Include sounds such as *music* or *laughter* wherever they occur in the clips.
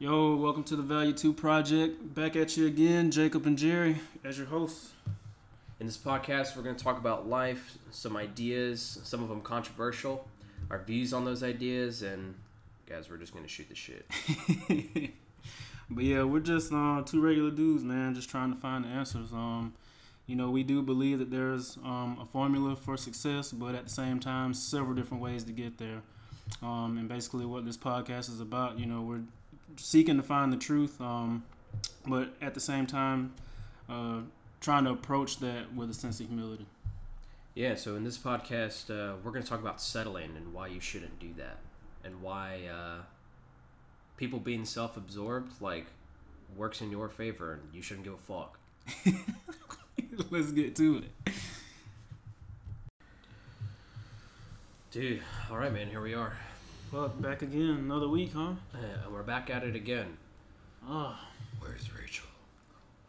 Yo, welcome to the Value 2 Project. Back at you again, Jacob and Jerry, as your hosts. In this podcast, we're going to talk about life, some ideas, some of them controversial, our views on those ideas, and guys, we're just going to shoot the shit. *laughs* but yeah, we're just uh, two regular dudes, man, just trying to find the answers. Um, you know, we do believe that there's um, a formula for success, but at the same time, several different ways to get there. Um, and basically, what this podcast is about, you know, we're seeking to find the truth, um, but at the same time, uh, trying to approach that with a sense of humility. Yeah, so in this podcast, uh, we're going to talk about settling and why you shouldn't do that, and why uh, people being self absorbed, like, works in your favor and you shouldn't give a fuck. *laughs* Let's get to it. Dude, all right, man, here we are. Well, back again, another week, huh? Yeah, and we're back at it again. Oh, Where's Rachel?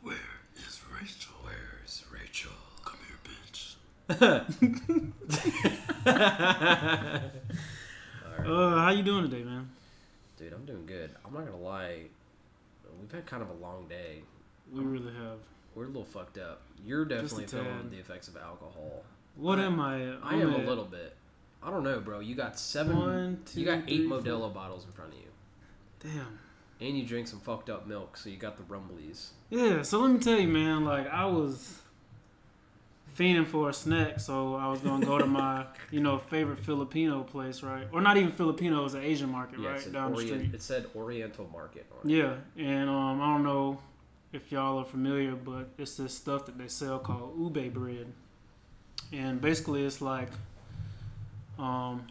Where is Rachel? Where's Rachel? Come here, bitch. *laughs* uh, how you doing today, man? Dude, I'm doing good. I'm not gonna lie. We've had kind of a long day. We really have. We're a little fucked up. You're definitely feeling the effects of alcohol. What I- am I? I I'm am a little bit. I don't know, bro. You got seven. One, you got two, eight three, four. Modelo bottles in front of you, Damn. and you drink some fucked up milk, so you got the rumblies. Yeah. So let me tell you, man. Like I was fiending for a snack, so I was gonna go to my, *laughs* you know, favorite Filipino place, right? Or not even Filipino, it was an Asian market, Yeah, right down the street. It said Oriental Market. On it. Yeah, and um, I don't know if y'all are familiar, but it's this stuff that they sell called ube bread, and basically it's like, um,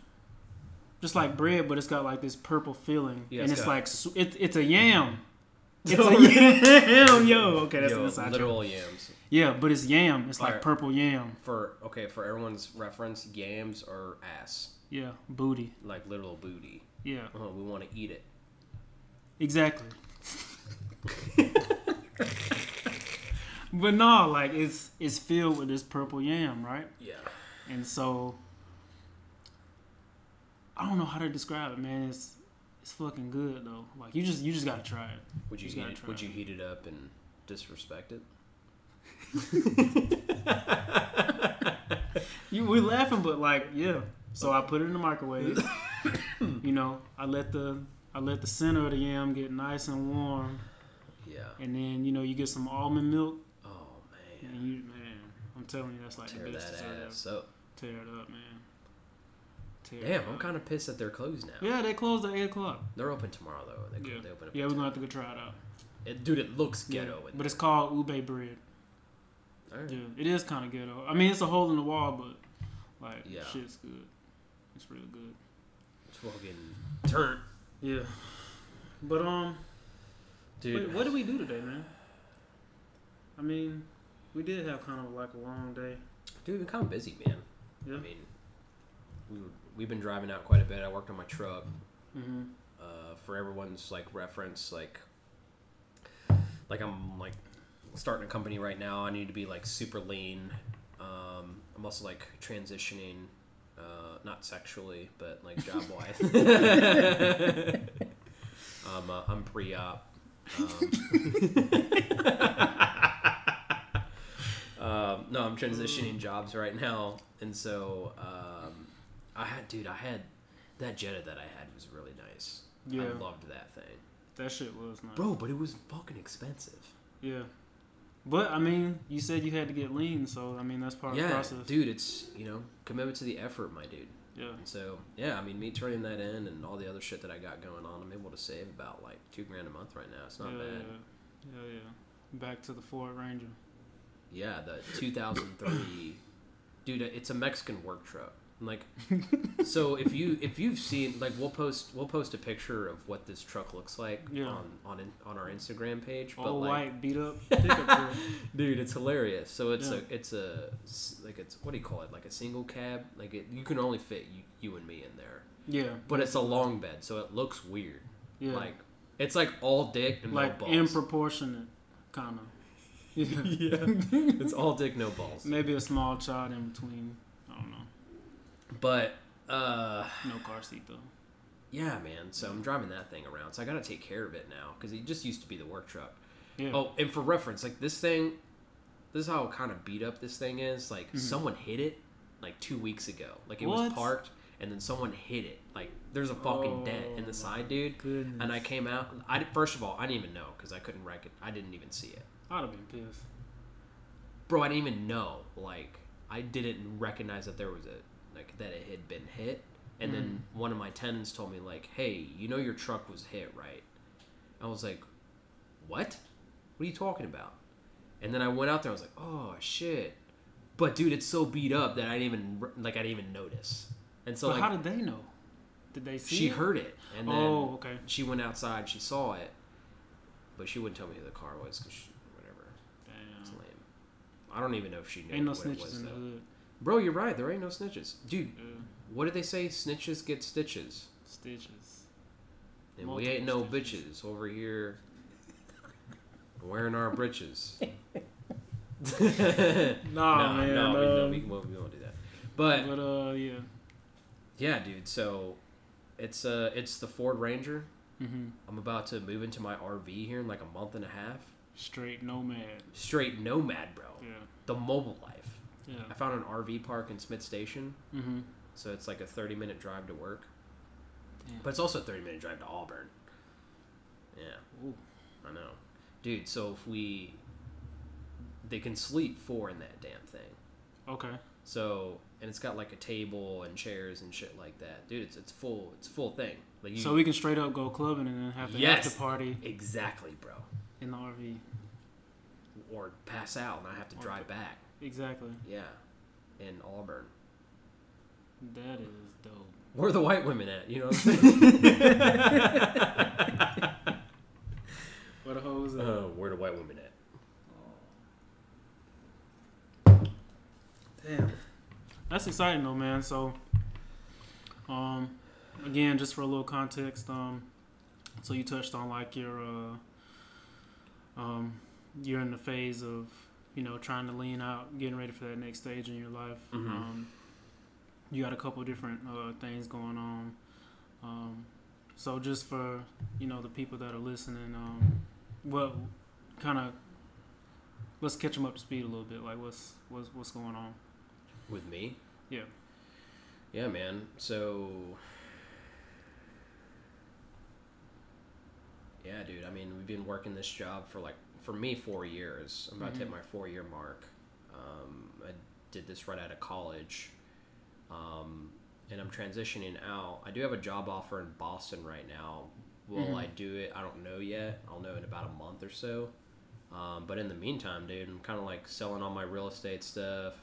just like bread, but it's got like this purple filling, Yeah, and it's like it, it's a yam. *laughs* It's a *laughs* yam, yo. Okay, that's Yo, an inside joke. literal yams. Yeah, but it's yam. It's like Alright. purple yam. For okay, for everyone's reference, yams are ass, Yeah, booty. like literal booty. Yeah, Uh, we want to eat it. exactly. *laughs* but no, like it's it's filled with this purple yam, right? Yeah. And so I don't know how to describe it, man. It's it's fucking good though. Like you just you just gotta try it. Would you Just heat it, try Would you heat it up and disrespect it? *laughs* You we laughing, but like yeah. So I put it in the microwave. you know, I let the I let the center of the yam get nice and warm, Yeah. and then you know you get some almond milk, Oh man. and you man, I'm telling you that's like Tear the best that ass ever. up. Tear it up, man. Damn. I'm kind of pissed that they're closed now. Yeah, they closed at eight o'clock. They're open tomorrow though. They, Yeah, they open up. yeah, we're gonna have to go try it out. It, dude, it looks ghetto. in but it's called ube bread. Alright. Yeah, it is kind of ghetto. I mean, it's a hole in the wall, but like, Yeah. shit's good. It's real good. It's fucking turn, Yeah. But um, dude. wait, what did we do today, man? I mean, we did have kind of like a long day. Dude, been kind of busy, man. Yeah. I mean, we were, we've been driving out quite a bit. I worked on my truck. Mm-hmm. Uh, for everyone's like reference, like, like I'm like starting a company right now. I need to be like super lean. Um, I'm also like transitioning, uh, not sexually, but like job wise. *laughs* um, uh, I'm pre-op. *laughs* Um, *laughs* um, no, I'm transitioning jobs right now, and so um, I had, dude, I had that Jetta that I had was really nice. Yeah, I loved that thing, that shit was nice. bro. But it was fucking expensive. Yeah. But I mean, you said you had to get lean, so I mean that's part of the yeah, process. dude, it's you know commitment to the effort, my dude. Yeah. And so yeah, I mean, me turning that in and all the other shit that I got going on, I'm able to save about like two grand a month right now. It's not yeah, bad. yeah, yeah, yeah. Back to the Ford Ranger. Yeah, the 2003, dude, it's a Mexican work truck. Like, so if you if you've seen like we'll post we'll post a picture of what this truck looks like Yeah. on on on our Instagram page. But All like, white, beat up *laughs* pickup dude, it's hilarious. So it's Yeah. a it's a like it's what do you call it? Like a single cab. Like it, you can only fit you, you and me in there, Yeah, but it's a long bed, so it looks weird. yeah, Like it's like all dick and like no in balls. proportionate, kind of. *laughs* Yeah. yeah, it's all dick no balls. Maybe a small child in between. I don't know. But uh, No car seat though. yeah, man. So I'm driving that thing around. So I got to take care of it now because it just used to be the work truck. Yeah. Oh, and for reference, like this thing, this is how kind of beat up this thing is. Like Mm-hmm. someone hit it like two weeks ago. Like it was parked, and then someone hit it. Like there's a fucking dent in Oh, the side, dude. goodness. And I came out. I first of all, I didn't even know because I couldn't it. I didn't even see it, I'd have been pissed. bro. I didn't even know. Like I didn't recognize that there was a like that it had been hit. And then Mm. one of my tenants told me like, "Hey, you know your truck was hit, right?" I was like, "What? What are you talking about?" And then I went out there. I was like, "Oh shit!" But dude, it's so beat up that I didn't even like I didn't even notice. And so but like how did they know? Did they see? she it? heard it, and then Oh, okay. she went outside. She saw it, but she wouldn't tell me who the car was because whatever. It's lame. I don't even know if she knew Ain't no what it snitches was. in the though. hood. Bro, you're right. There ain't no snitches, dude. Yeah. What did they say? Snitches get stitches. Stitches. And we ain't no stitches. bitches over here wearing our britches. *laughs* *laughs* Nah, man. no, we, no, um, we, won't, we won't do that. But but uh, yeah. yeah, dude. So it's uh, it's the Ford Ranger. hmm I'm about to move into my RV here in like a month and a half. Straight nomad. Straight nomad, bro. Yeah. The mobile life. Yeah. I found an RV park in Smith Station, hmm so it's like a 30 minute drive to work, but it's also a 30 minute drive to Auburn. Yeah. Ooh. I know. Dude, so if we they can sleep four in that damn thing. Okay. So and it's got like a table and chairs and shit like that. Dude, it's it's full it's a full thing. Like you So we can straight up go clubbing and then have the Yes. after party Exactly, bro. in the RV. Or pass out and I have to drive back. Exactly. Yeah. In Auburn. That is dope. Where are the white women at? You know what I'm saying? *laughs* What a hoes uh, where the white women at? Damn. That's exciting though, man. So, um, again, just for a little context, um, so you touched on like your, uh, um, you're in the phase of, you know, trying to lean out, getting ready for that next stage in your life. Mhm. Um, you got a couple different uh, things going on. Um, so just for you know the people that are listening, um, well, kind of let's catch them up to speed a little bit. Like what's what's what's going on? With me? Yeah. Yeah, man. So Yeah, dude. I mean, we've been working this job for like for me 4 years. I'm about to hit Mhm. my 4-year mark. Um, I did this right out of college. Um, and I'm transitioning out. I do have a job offer in Boston right now. Will Mhm. I do it? I don't know yet. I'll know in about a month or so. Um, but in the meantime, dude, I'm kind of like selling all my real estate stuff.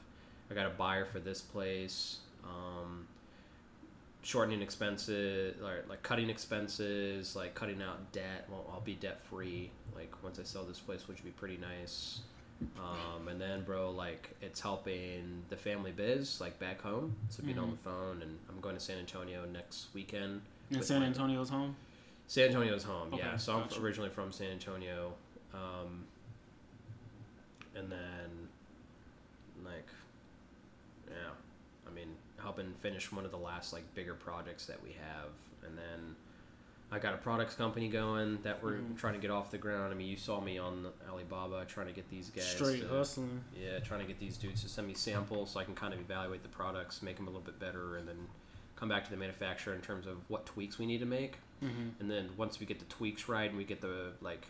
I got a buyer for this place. Um, shortening expenses, or like cutting expenses, like cutting out debt. Well, I'll be debt free. Like once I sell this place, which would be pretty nice. Um, and then, bro, like it's helping the family biz, like back home. So being on Mhm. the phone, and I'm going to San Antonio next weekend. With San my- Antonio's home. San Antonio's home, yeah. Okay, So I'm originally from San Antonio, um, and then like, yeah, I helping finish one of the last like bigger projects that we have, and then I got a products company going that we're Mhm. trying to get off the ground. I mean, you saw me on Alibaba trying to get these guys Straight to- hustling. yeah, trying to get these dudes to send me samples so I can kind of evaluate the products, make them a little bit better, and then come back to the manufacturer in terms of what tweaks we need to make. hmm And then once we get the tweaks right and we get the like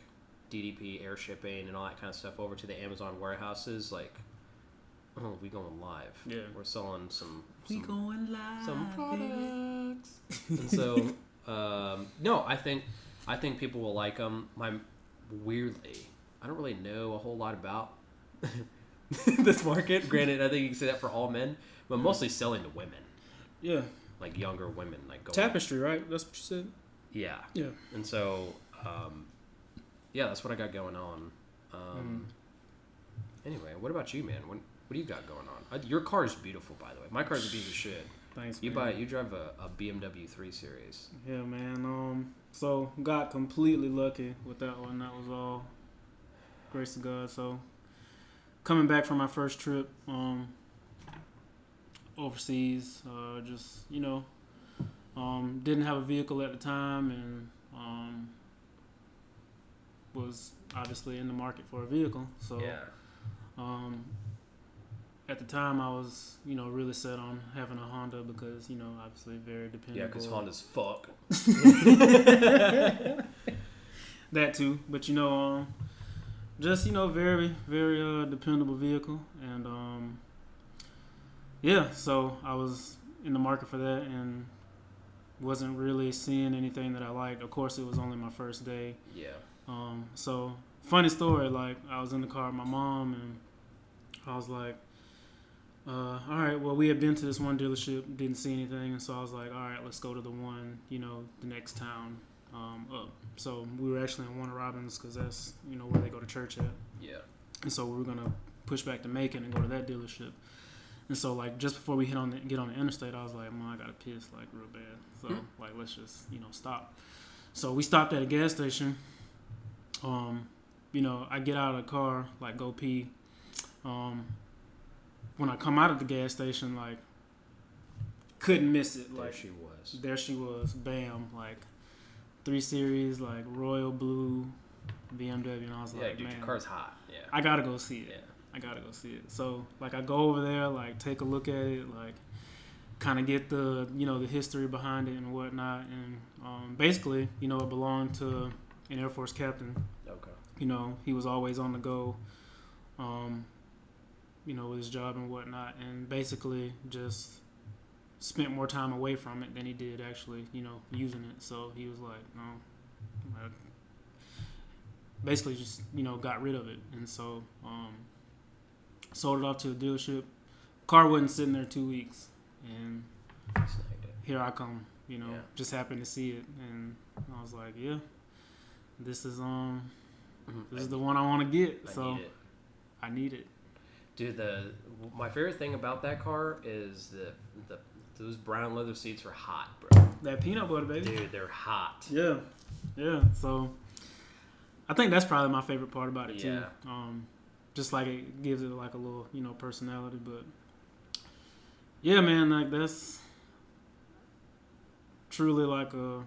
DDP air shipping and all that kind of stuff over to the Amazon warehouses, like oh, we going live. Yeah. We're selling some We some, going live. some products. *laughs* and so um, no, I think I think people will like them. My weirdly, I don't really know a whole lot about *laughs* this market. Granted, I think you can say that for all men, but mostly selling to women, Yeah. like younger women, like going Tapestry, right? That's what you said. yeah. Yeah. And so, um, yeah, that's what I got going on. Um, Anyway, what about you, man? What, what do you got going on? Your car is beautiful, by the way. My car's a piece of shit. Thanks. You man. buy, you drive a, a BMW 3 Series. Yeah, man. Um, so got completely lucky with that one. That was all grace of God. So coming back from my first trip, um, overseas, uh, just you know, um, didn't have a vehicle at the time and um, was obviously in the market for a vehicle. So yeah. um, at the time, I was you know really set on having a Honda because you know obviously very dependable. Yeah, because Honda's fuck. *laughs* that too, but you know, um, just you know, very very uh, dependable vehicle, and um, yeah, so I was in the market for that and wasn't really seeing anything that I liked. Of course, it was only my first day, Yeah. um, so funny story. Like I was in the car with my mom, and I was like, uh, "All right, well, we had been to this one dealership, didn't see anything, and so I was like, all right, let's go to the one, you know, the next town um, up." So we were actually in Warner Robins because that's you know where they go to church at, Yeah. and so we were gonna push back to Macon and go to that dealership. And so like just before we hit on the, get on the interstate, I was like, man, I gotta piss like real bad." So Hmm. like let's just you know stop. So we stopped at a gas station. Um, you know, I get out of the car, like go pee. Um, when I come out of the gas station, like couldn't miss it. Like There she was. there she was, bam, like three series, like royal blue BMW, and I was Yeah, like, dude, man, your car's hot. Yeah. I gotta go see it. Yeah. I gotta go see it. So like I go over there, like take a look at it, like kind of get the you know the history behind it and whatnot, and um, basically you know it belonged to an Air Force captain. Okay. You know he was always on the go, um, you know with his job and whatnot, and basically just spent more time away from it than he did actually you know using it. So he was like, no. I basically just you know got rid of it and so um, sold it off to a dealership car wasn't sitting there two weeks and here i come you know Yeah. just happened to see it and i was like yeah this is um Mhm. this is the one i want to get I so i need it Dude, the my favorite thing about that car is the the those brown leather seats are hot, bro. that peanut butter baby Dude, they're hot. yeah yeah so i think that's probably my favorite part about it too um just like it gives it like a little you know personality but yeah man like that's truly like a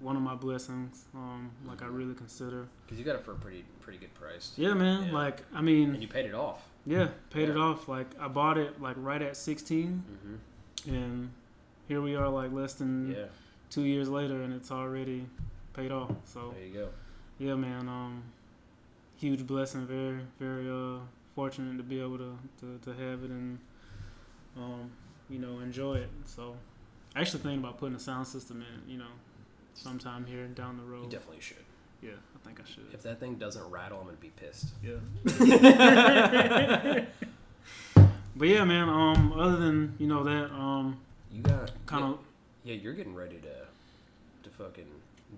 one of my blessings um like i really consider Because you got it for a pretty pretty good price. yeah man Yeah. like i mean And you paid it off. Yeah paid it off like i bought it like right at 16 Mm-hmm. and here we are like less than Yeah. two years later and it's already paid off so There you go. yeah man um huge blessing very very uh fortunate to be able to to, to have it and um you know enjoy it so I actually thinking about putting a sound system in you know sometime here down the road. You road definitely should. Yeah i think i should If that thing doesn't rattle, I'm gonna be pissed. yeah *laughs* but yeah man um other than you know that um You got kind yeah, of yeah. You're getting ready to to fucking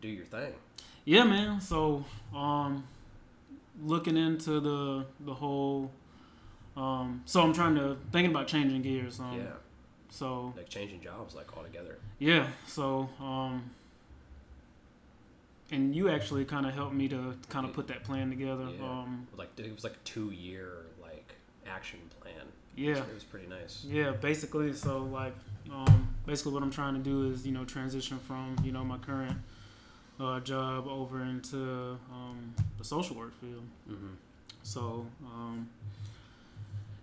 do your thing. Yeah, man. So, um, looking into the the whole, um, so I'm trying to thinking about changing gears. Um, yeah. So Like changing jobs, like altogether. yeah. So um, and you actually kind of helped me to kind of put that plan together. Yeah. Um, Like it was like a two year like action plan. yeah. So it was pretty nice. Yeah, basically. So like, um, basically, what I'm trying to do is you know transition from you know my current uh, job over into um, the social work field. Mm-hmm. So, um,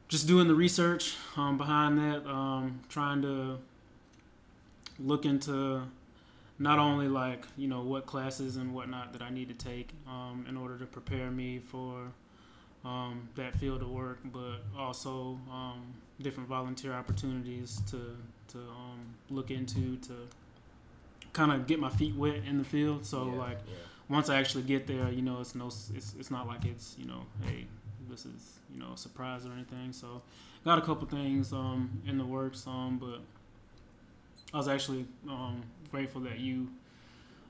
just doing the research um, behind that, um, trying to look into not only like you know what classes and whatnot that I need to take um, in order to prepare me for um, that field of work, but also um, different volunteer opportunities to to um, look into to kind of get my feet wet in the field. So yeah, like yeah. once I actually get there, you know, it's no, it's, it's not like it's, you know, hey, this is, you know, a surprise or anything. So, got a couple things um, in the works, um, but I was actually um, grateful that you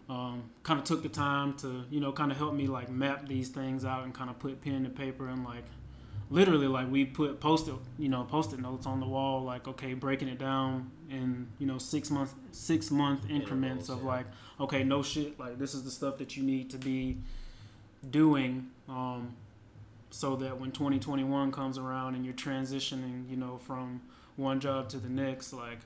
um, kind of took the time to, you know, kind of help me like map these things out and kind of put pen to paper and like literally like we put post-it, you know, post-it notes on the wall, like okay, breaking it down in you know six months, six month increments of yeah. like okay, no shit, like this is the stuff that you need to be doing um, so that when 2021 comes around and you're transitioning, you know, from one job to the next, like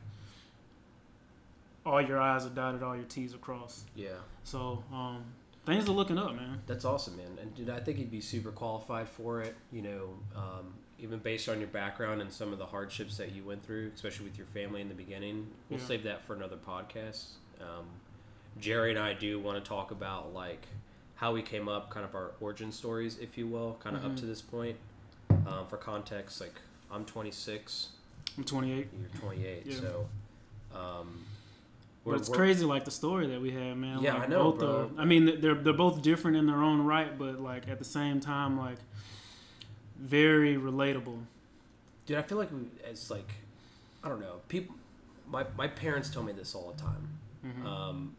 all your I's are dotted, all your T's are crossed. Yeah, So um, things are looking up, man. that's awesome, man. And dude, I think you'd be super qualified for it. You know, um, even based on your background and some of the hardships that you went through, especially with your family in the beginning. We'll Yeah. save that for another podcast. Um, Jerry and I do want to talk about like how we came up, kind of our origin stories, if you will, kind of up Mhm. to this point. Um, for context, like I'm 26, I'm 28. you're 28, Yeah. so. Um, But it's crazy, like the story that we had, man. Yeah, like, I know, both bro. Are, I mean, they're they're both different in their own right, but like at the same time, like very relatable. Dude, I feel like we, it's like, I don't know. People, my my parents tell me this all the time. Mhm. Um,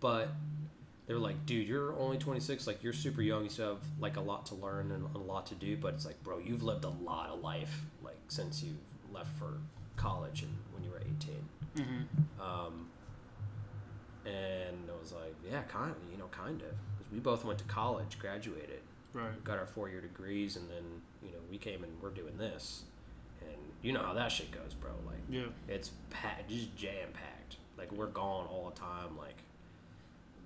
but they're like, dude, you're only 26. Like, you're super young. You still have like a lot to learn and a lot to do. But it's like, bro, you've lived a lot of life, like since you left for college and when you were 18. Mhm. Um, and I was like, yeah, kind of, you know, kind of. Because we both went to college, graduated, Right. got our four year degrees, and then you know we came and we're doing this. And you know how that shit goes, bro. Like Yeah. it's packed, just jam packed. Like we're gone all the time, like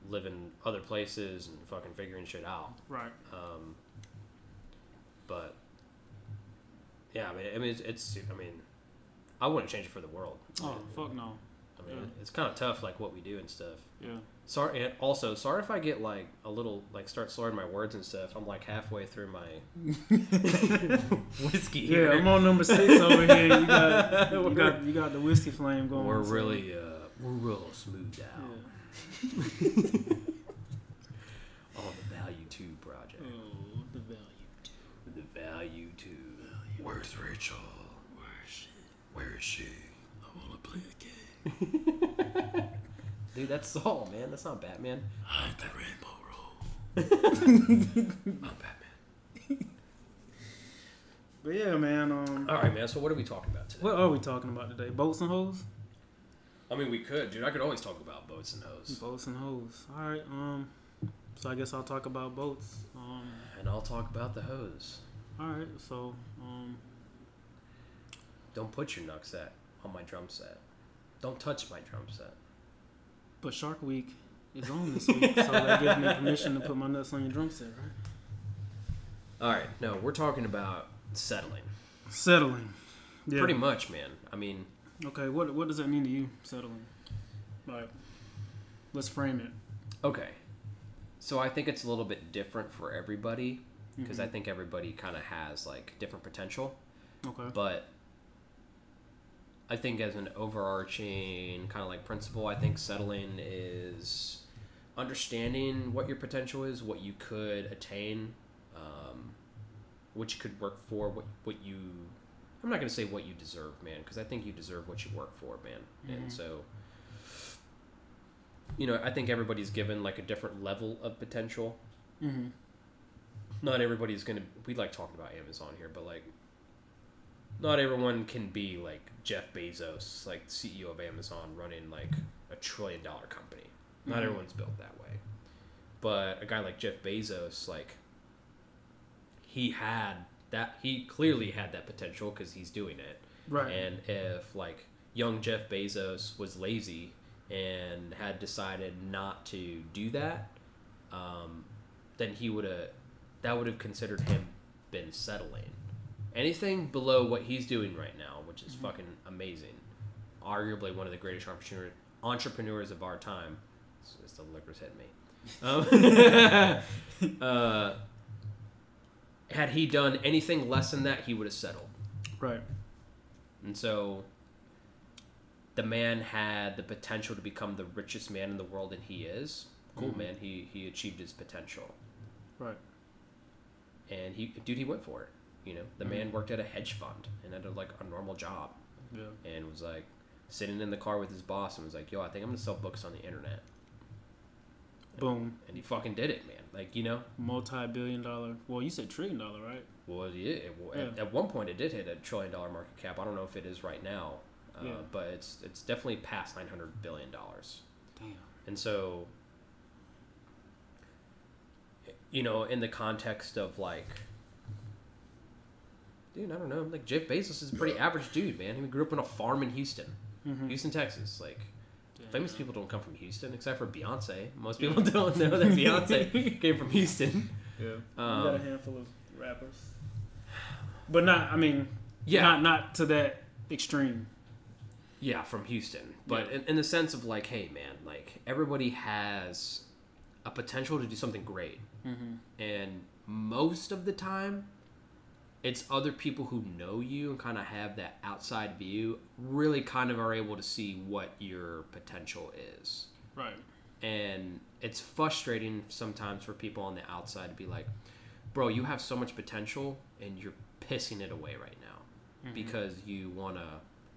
living other places and fucking figuring shit out. Right. Um, but yeah, I mean, I mean, it's, it's, I mean, I wouldn't change it for the world. Oh fuck no. I mean, Yeah. it's kind of tough, like what we do and stuff. Yeah. Sorry. And also, sorry if I get like a little like start slurring my words and stuff. I'm like halfway through my *laughs* whiskey here. Yeah, I'm on number six over here. You got *laughs* you got you got the whiskey flame going. We're really, uh, we're real smooth out. Yeah. *laughs* On the Value Two project. Oh, the value. two. The Value Two. Where's Rachel? Where is she? Where is she? I want to play a game. *laughs* Dude, that's Saw, man. That's not Batman. I'm the Rainbow Road. *laughs* I'm Batman. But yeah, man. Um, All right, man. So what are we talking about today? what are we talking about today? Boats and hoes. I mean, we could, dude. I could always talk about boats and hoes, Boats and hoes. All right. Um. So I guess I'll talk about boats. Um. and I'll talk about the hose. All right. So um. Don't put your knuck set on my drum set. Don't touch my drum set. But Shark Week is on this week, so that gives me *laughs* permission to put my nuts on your drum set, right? All right, no, we're talking about settling. Settling. Yeah. Pretty much, man. I mean, Okay. What What does that mean to you? Settling. Like, let's frame it. okay. So I think it's a little bit different for everybody because I Mhm. think everybody kind of has like different potential. Okay. But I think as an overarching kind of like principle, I think settling is understanding what your potential is, what you could attain, um, what you could work for, what what you. I'm not gonna say what you deserve, man, because I think you deserve what you work for, man. Mhm. And so, you know, I think everybody's given like a different level of potential Mm-hmm. not everybody's gonna we like talking about amazon here but like not everyone can be like jeff bezos like ceo of amazon running like a trillion dollar company not Mhm. everyone's built that way but a guy like jeff bezos like he had that he clearly had that potential because he's doing it Right. and if like young Jeff Bezos was lazy and had decided not to do that, um, then he would have that would have considered him been settling. Anything below what he's doing right now, which is Mhm. fucking amazing, arguably one of the greatest entrepreneur, entrepreneurs of our time. It's, it's the liquor's hitting me. Um, *laughs* uh, had he done anything less than that, he would have settled. right. And so the man had the potential to become the richest man in the world, and he is. Cool, Mhm. man. He he achieved his potential, Right. and he dude he went for it. You know, the Mhm. man worked at a hedge fund and had a, like a normal job, Yeah. and was like sitting in the car with his boss and was like, "Yo, I think I'm gonna sell books on the internet." Boom. And he fucking did it, man. Like you know, Multi-billion dollar. Well, you said trillion dollar, right? well, yeah, it, well, at, at one point it did hit a trillion dollar market cap. I don't know if it is right now, uh, Yeah. but it's it's definitely past nine hundred billion dollars. Damn. And so, you know, in the context of like, dude, I don't know, like Jeff Bezos is a pretty average dude, man. He grew up on a farm in Houston, Mm-hmm. Houston, Texas. Like, famous people don't come from Houston, except for Beyonce. Most people *laughs* don't know that Beyonce *laughs* came from Houston. Yeah, Um, we got a handful of rappers, but not. I mean, Yeah, not not to that extreme. Yeah, from Houston. But Yeah. in, in the sense of like, hey, man, like everybody has a potential to do something great. Mm-hmm. And most of the time, it's other people who know you and kind of have that outside view, really kind of are able to see what your potential is. Right. And it's frustrating sometimes for people on the outside to be like, bro, you have so much potential and you're pissing it away right now because you want to,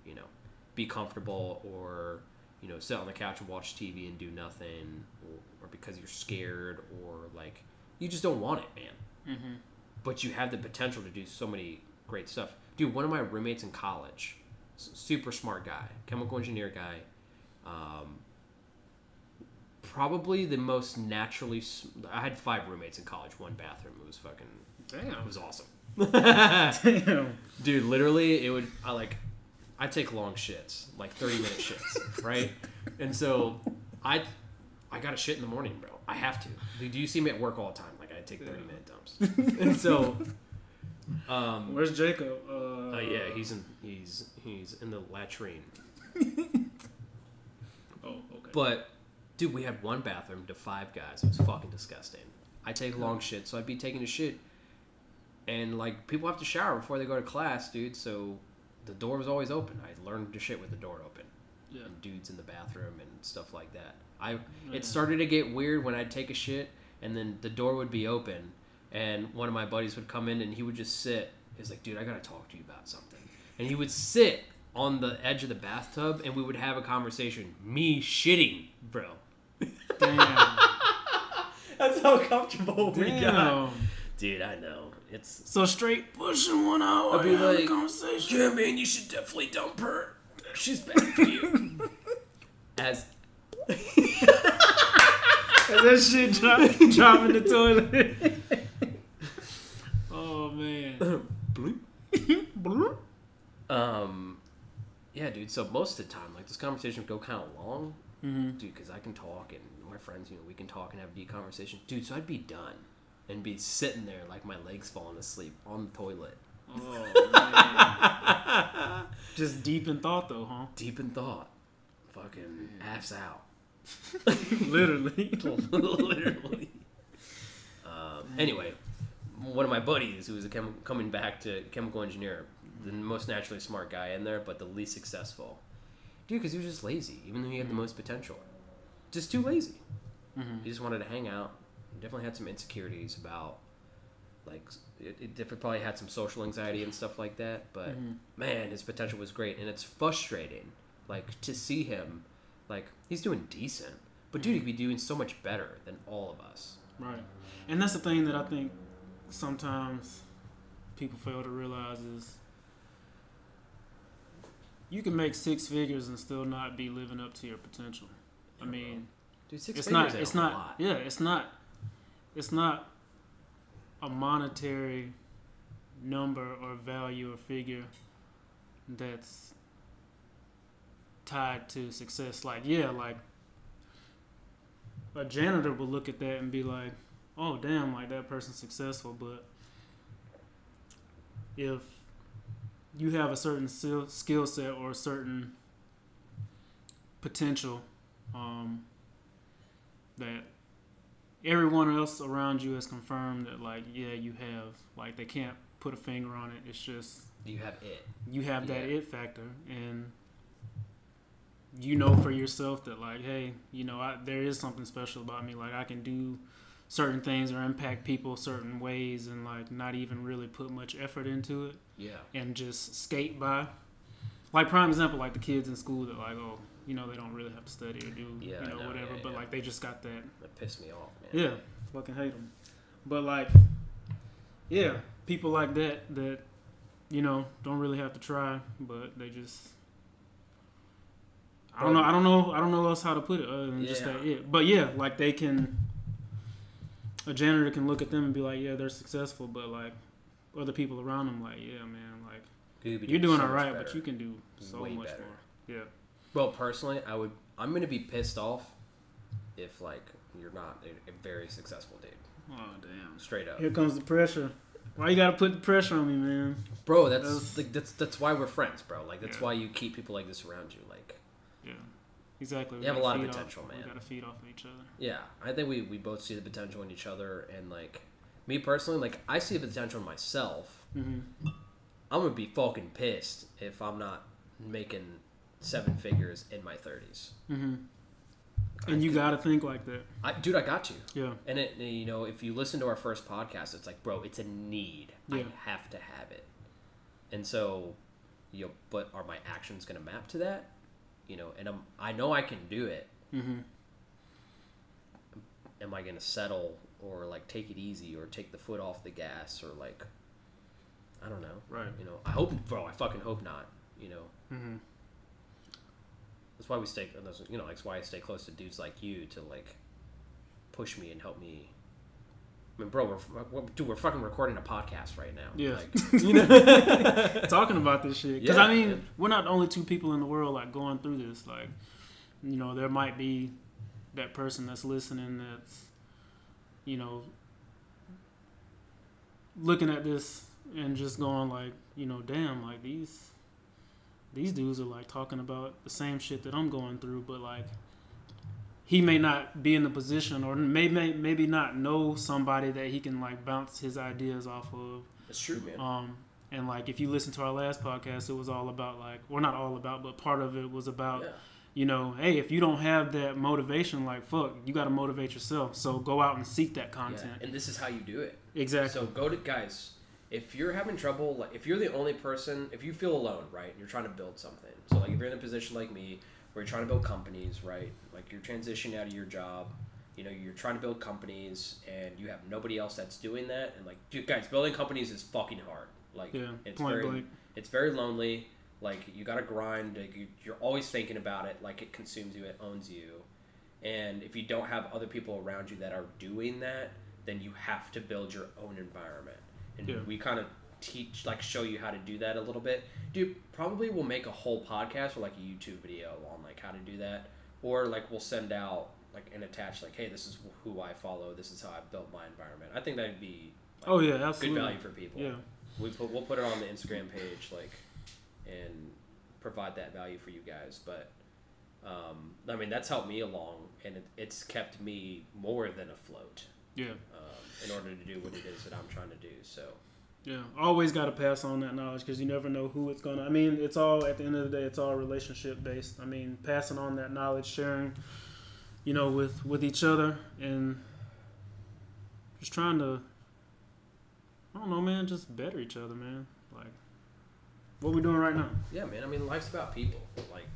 you know, be comfortable or, you know, sit on the couch and watch TV and do nothing or, or because you're scared or like you just don't want it, man. Mm-hmm. But you have the potential to do so many great stuff. Dude, one of my roommates in college, super smart guy, chemical engineer guy, um, probably the most naturally. I had five roommates in college, one bathroom. It was fucking. Damn. It was awesome. Damn. *laughs* Dude, literally, it would. I like. I take long shits, like thirty minute shits, *laughs* right? And so, I, I got to shit in the morning, bro. I have to. Do you see me at work all the time? Like I take thirty minute dumps, *laughs* and so, um, Where's Jacob? Uh, uh, yeah, he's in he's he's in the latrine. *laughs* Oh, okay. But dude, we had one bathroom to five guys. It was fucking disgusting. I take long shit, so I'd be taking a shit, and like people have to shower before they go to class, dude. So the door was always open. I learned to shit with the door open, yeah. and dudes in the bathroom and stuff like that. I Yeah. it started to get weird when I'd take a shit, and then the door would be open, and one of my buddies would come in, and he would just sit. He's like, dude, I gotta talk to you about something, and he would sit on the edge of the bathtub, and we would have a conversation. Me shitting, bro. Damn. *laughs* That's how comfortable we got. Dude, I know. It's So straight pushing one out. I'd be like, conversation. Yeah, man, you should definitely dump her. She's bad for you. *laughs* As *laughs* that shit drop, *laughs* drop in the toilet. oh man. bloop. *laughs* um yeah, dude, so most of the time like this conversation would go kind of long, Mm-hmm. dude, cuz I can talk and my friends, you know, we can talk and have a deep conversation. Dude, so I'd be done and be sitting there like my legs falling asleep on the toilet. Oh man. *laughs* Just deep in thought though, huh? Deep in thought. Fucking ass out. *laughs* Literally. *laughs* literally. Um, anyway, one of my buddies who was a chem- coming back to chemical engineer, the most naturally smart guy in there, but the least successful. Dude, because he was just lazy, even though he had the most potential. Just too lazy. Mhm. He just wanted to hang out. He definitely had some insecurities about, like, it, it definitely probably had some social anxiety and stuff like that. But Mhm. man, his potential was great, and it's frustrating, like, to see him, like, he's doing decent, but dude, he could be doing so much better than all of us. Right. And that's the thing that I think sometimes people fail to realize is you can make six figures and still not be living up to your potential. I mean, Dude, six it's figures not it's not lot. yeah, it's not it's not a monetary number or value or figure that's tied to success. Like, yeah, like a janitor will look at that and be like, "Oh, damn, like that person's successful." But if you have a certain skill skill set or a certain potential um, that everyone else around you has confirmed that, like, yeah, you have. Like, they can't put a finger on it. It's just You have it. you have that Yeah. it factor and you know for yourself that like hey you know I, there is something special about me like i can do certain things or impact people certain ways and like not even really put much effort into it Yeah. and just skate by like prime example like the kids in school that like oh you know they don't really have to study or do Yeah, you know, know, whatever yeah, but yeah. like they just got that That pissed me off, man. yeah, fucking hate them. But like, yeah, people like that that you know don't really have to try, but they just. I don't know. I don't know. I don't know else how to put it other than just Yeah. that. Yeah, but yeah, like they can. A janitor can look at them and be like, "Yeah, they're successful," but like other people around them, like, "Yeah, man, like Dude, you're doing so all right, but you can do so Way much better. more." Yeah. Well, personally, I would. I'm gonna be pissed off if like you're not a, a very successful dude. Oh damn! Straight up, Here comes the pressure. Why you gotta put the pressure on me, man? bro. That's That's- like that's that's why we're friends, bro. Like that's Yeah. why you keep people like this around you. Like, Yeah, exactly. You have a lot of feed off- potential, man. We gotta feed off of each other. yeah, I think we we both see the potential in each other, and like me personally, like I see the potential in myself. Mm-hmm. I'm gonna be fucking pissed if I'm not making seven figures in my 30s. Mm-hmm. And you gotta think like that. I, dude, I got you. Yeah. And it, you know, if you listen to our first podcast, it's like, bro, it's a need. Yeah. I have to have it. And so, you know, but are my actions going to map to that? You know, and I'm, I know I can do it. Mm-hmm. Am I going to settle or like take it easy or take the foot off the gas or like, I don't know. Right. You know, I hope, bro, I fucking hope not. You know, Mm-hmm. that's why we stay. You know, that's why I stay close to dudes like you to like push me and help me. I mean, bro, we're, we're dude, we're fucking recording a podcast right now. Yeah. Like, *laughs* you know. *laughs* Talking about this shit, because Yeah, I mean, yeah. we're not the only two people in the world like going through this. Like, you know, there might be that person that's listening that's, you know, looking at this and just going like, you know, damn, like these these dudes are like talking about the same shit that I'm going through, but like he may not be in the position or may, may maybe not know somebody that he can like bounce his ideas off of. That's true, man. Um, and like if you listen to our last podcast, it was all about like, well, not all about, but part of it was about, yeah. you know, hey, if you don't have that motivation, like fuck, you got to motivate yourself. So go out and seek that yeah. content. And this is how you do it. Exactly. So go to guys. If you're having trouble, like if you're the only person, if you feel alone, right, and you're trying to build something. So like if you're in a position like me, where you're trying to build companies, right, like you're transitioning out of your job, you know, you're trying to build companies, and you have nobody else that's doing that, and like, dude, guys, building companies is fucking hard. Like, yeah. it's Point very, blank. it's very lonely. Like you got to grind. Like, you, you're always thinking about it. Like it consumes you. It owns you. And if you don't have other people around you that are doing that, then you have to build your own environment. And Yeah. we kind of teach, like, show you how to do that a little bit. Dude, probably we'll make a whole podcast or like a YouTube video on like how to do that, or like we'll send out like and attach like, hey, this is who I follow. This is how I built my environment. I think that'd be like, Oh yeah, absolutely. good value for people. Yeah. We put, we'll put it on the Instagram page, like, and provide that value for you guys. But um, I mean, that's helped me along, and it, it's kept me more than afloat Yeah. um, in order to do what it is that I'm trying to do. So Yeah, always got to pass on that knowledge because you never know who it's gonna. I mean, it's all at the end of the day, it's all relationship based. I mean, passing on that knowledge, sharing, you know, with with each other, and just trying to. I don't know, man. Just better each other, man. Like, what we doing right now? yeah, man. I mean, life's about people. Like,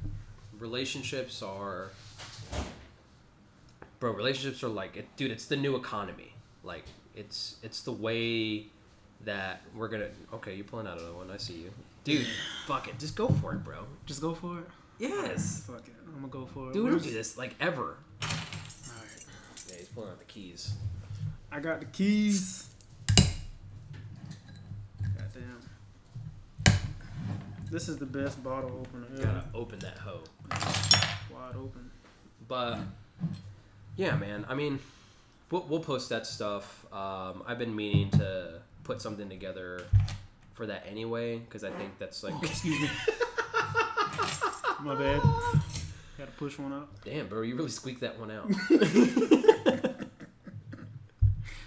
relationships are, bro. Relationships are like, it, dude. It's the new economy. Like, it's it's the way that we're gonna. Okay, you're pulling out another one. I see you, dude. *sighs* fuck it. Just go for it, bro. Just go for it. Yes. Fuck it, I'm gonna go for it. Dude, we don't do this like ever. All right, Yeah, he's pulling out the keys. I got the keys. Goddamn. This is the best bottle opener ever. Gotta open that hoe. Wide open. But yeah, man. I mean, we'll, we'll post that stuff. Um, I've been meaning to put something together for that anyway because I think that's like, *laughs* Excuse me. My bad. Gotta push one out. damn, bro, you really squeaked that one out. *laughs*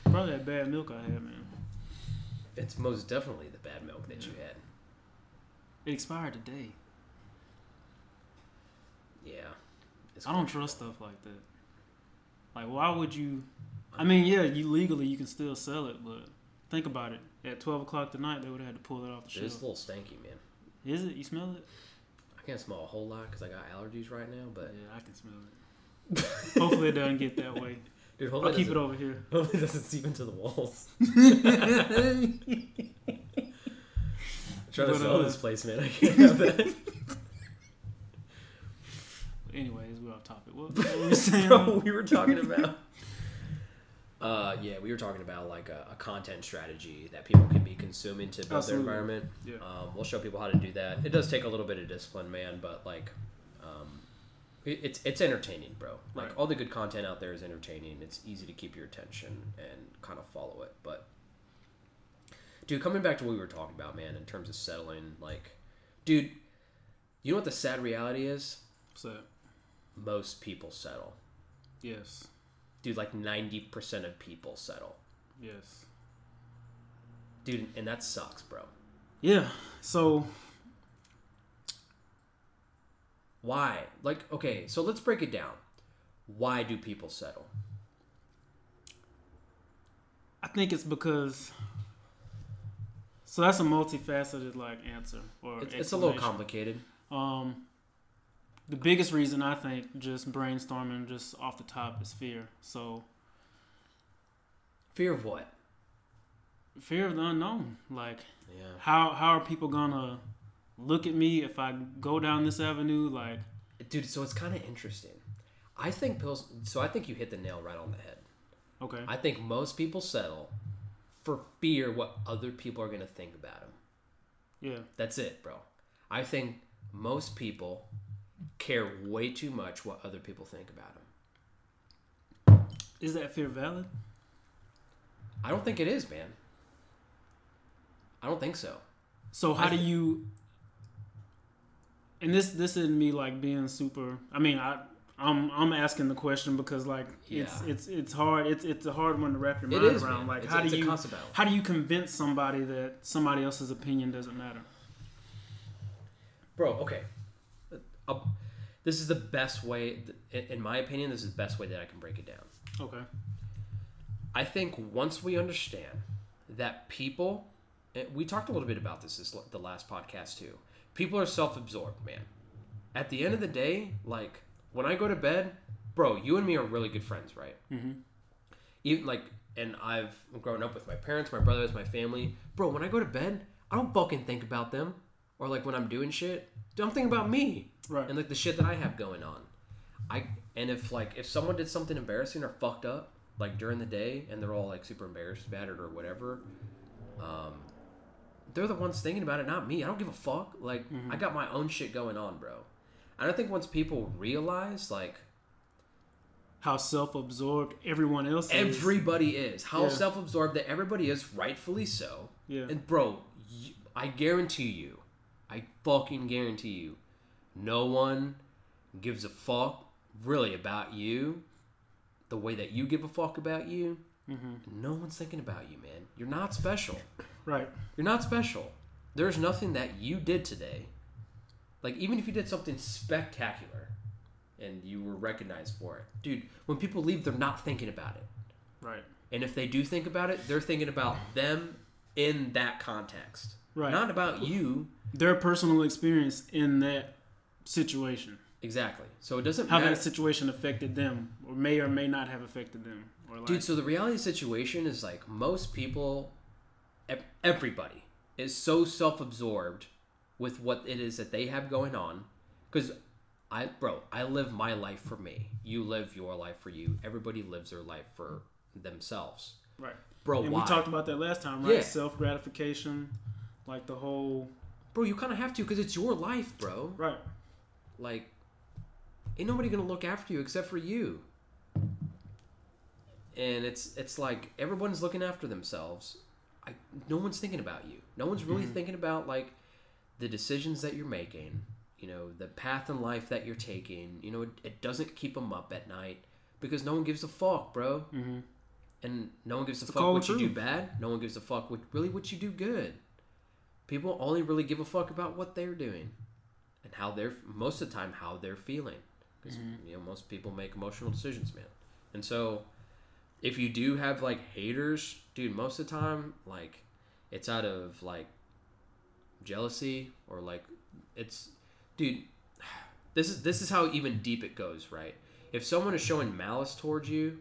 Probably that bad milk I had, man. it's most definitely the bad milk that you had. It expired today. Yeah. It's I don't trust stuff like that. Like, why would you? I mean, yeah, you legally you can still sell it, but think about it. At twelve o'clock tonight, they would have had to pull it off the shelf. It's a little stanky, man. Is it? You smell it? I can't smell a whole lot because I got allergies right now, but Yeah, I can smell it. Hopefully, it doesn't get that way. *laughs* dude, I'll keep it over here. *laughs* hopefully it doesn't seep into the walls. *laughs* trying to sell uh, this place, man. I can't have that. Anyways, we're off topic. What, what were we saying? Bro, we were talking about. Uh, yeah, we were talking about like a, a content strategy that people can be consuming to build Absolutely. their environment. Yeah. Um, we'll show people how to do that. It does take a little bit of discipline, man, but like, um, It- It's it's entertaining, bro. Like Right. all the good content out there is entertaining. It's easy to keep your attention and kind of follow it. But dude, coming back to what we were talking about, man, in terms of settling, like, dude, you know what the sad reality is? So Most people settle. yes, Dude, like ninety percent of people settle. yes, Dude, and that sucks, bro. yeah. So Why? Like, okay, so let's break it down. Why do people settle? I think it's because. So that's a multifaceted like answer or It's, it's a little complicated. Um, the biggest reason I think, just brainstorming, just off the top, is fear. So Fear of what? fear of the unknown. Like Yeah. how how are people gonna look at me if I go down this avenue? Like Dude, so it's kind of interesting. I think pills. So I think you hit the nail right on the head. okay, I think most people settle for fear what other people are going to think about them. yeah, That's it, bro. I think most people care way too much what other people think about them. is that fear valid? I don't think it is, man. I don't think so. So how I do you? And this this isn't me like being super. I mean, I I'm I'm asking the question because like it's Yeah. it's it's hard. It's it's a hard one to wrap your mind is, around. man. Like It's- how it's do you how do you convince somebody that somebody else's opinion doesn't matter? Bro, okay. Uh, this is the best way, in my opinion, this is the best way that I can break it down. Okay. I think once we understand that people, and we talked a little bit about this, this the last podcast too. People are self-absorbed, man. At the end of the day, like when I go to bed, bro, you and me are really good friends, right? Mm-hmm. Even like, and I've grown up with my parents, my brothers, my family, bro. When I go to bed, I don't fucking think about them, or like when I'm doing shit, I'm thinking about me Right. and like the shit that I have going on. I and if like if someone did something embarrassing or fucked up like during the day and they're all like super embarrassed about it or whatever, um, they're the ones thinking about it, not me. I don't give a fuck. Like I got my own shit going on, bro. And I think once people realize like how self-absorbed everyone else is. everybody is, how Yeah. self-absorbed that everybody is, rightfully so. Yeah. And bro, you, I guarantee you, I fucking guarantee you, no one gives a fuck really about you the way that you give a fuck about you. Mm-hmm. No one's thinking about you, man. You're not special. Right. You're not special. There's nothing that you did today. Like even if you did something spectacular and you were recognized for it. Dude, when people leave they're not thinking about it. Right. And if they do think about it, they're thinking about them in that context. Right. Not about you. Their personal experience in that situation. Exactly. So it doesn't How matter. that situation affected them, or may or may not have affected them. Or like, Dude, so the reality situation is like most people, everybody is so self absorbed with what it is that they have going on. Because I, bro, I live my life for me. You live your life for you. Everybody lives their life for themselves. right. Bro, And why? we talked about that last time, right? Yeah. Self gratification, like the whole bro, you kind of have to because it's your life, bro. right. Like, ain't nobody gonna look after you except for you. And it's it's like everyone's looking after themselves. I no one's thinking about you. No one's really thinking about like the decisions that you're making. You know, the path in life that you're taking. You know, it, it doesn't keep them up at night because no one gives a fuck, bro. Mm-hmm. And no one gives a the fuck what you do bad. No one gives a fuck what really what you do good. People only really give a fuck about what they're doing and how they're most of the time how they're feeling because mm-hmm. you know most people make emotional decisions, man. And so if you do have like haters, dude, most of the time like it's out of like jealousy or like it's dude *sighs* this is this is how even deep it goes, right? If someone is showing malice towards you,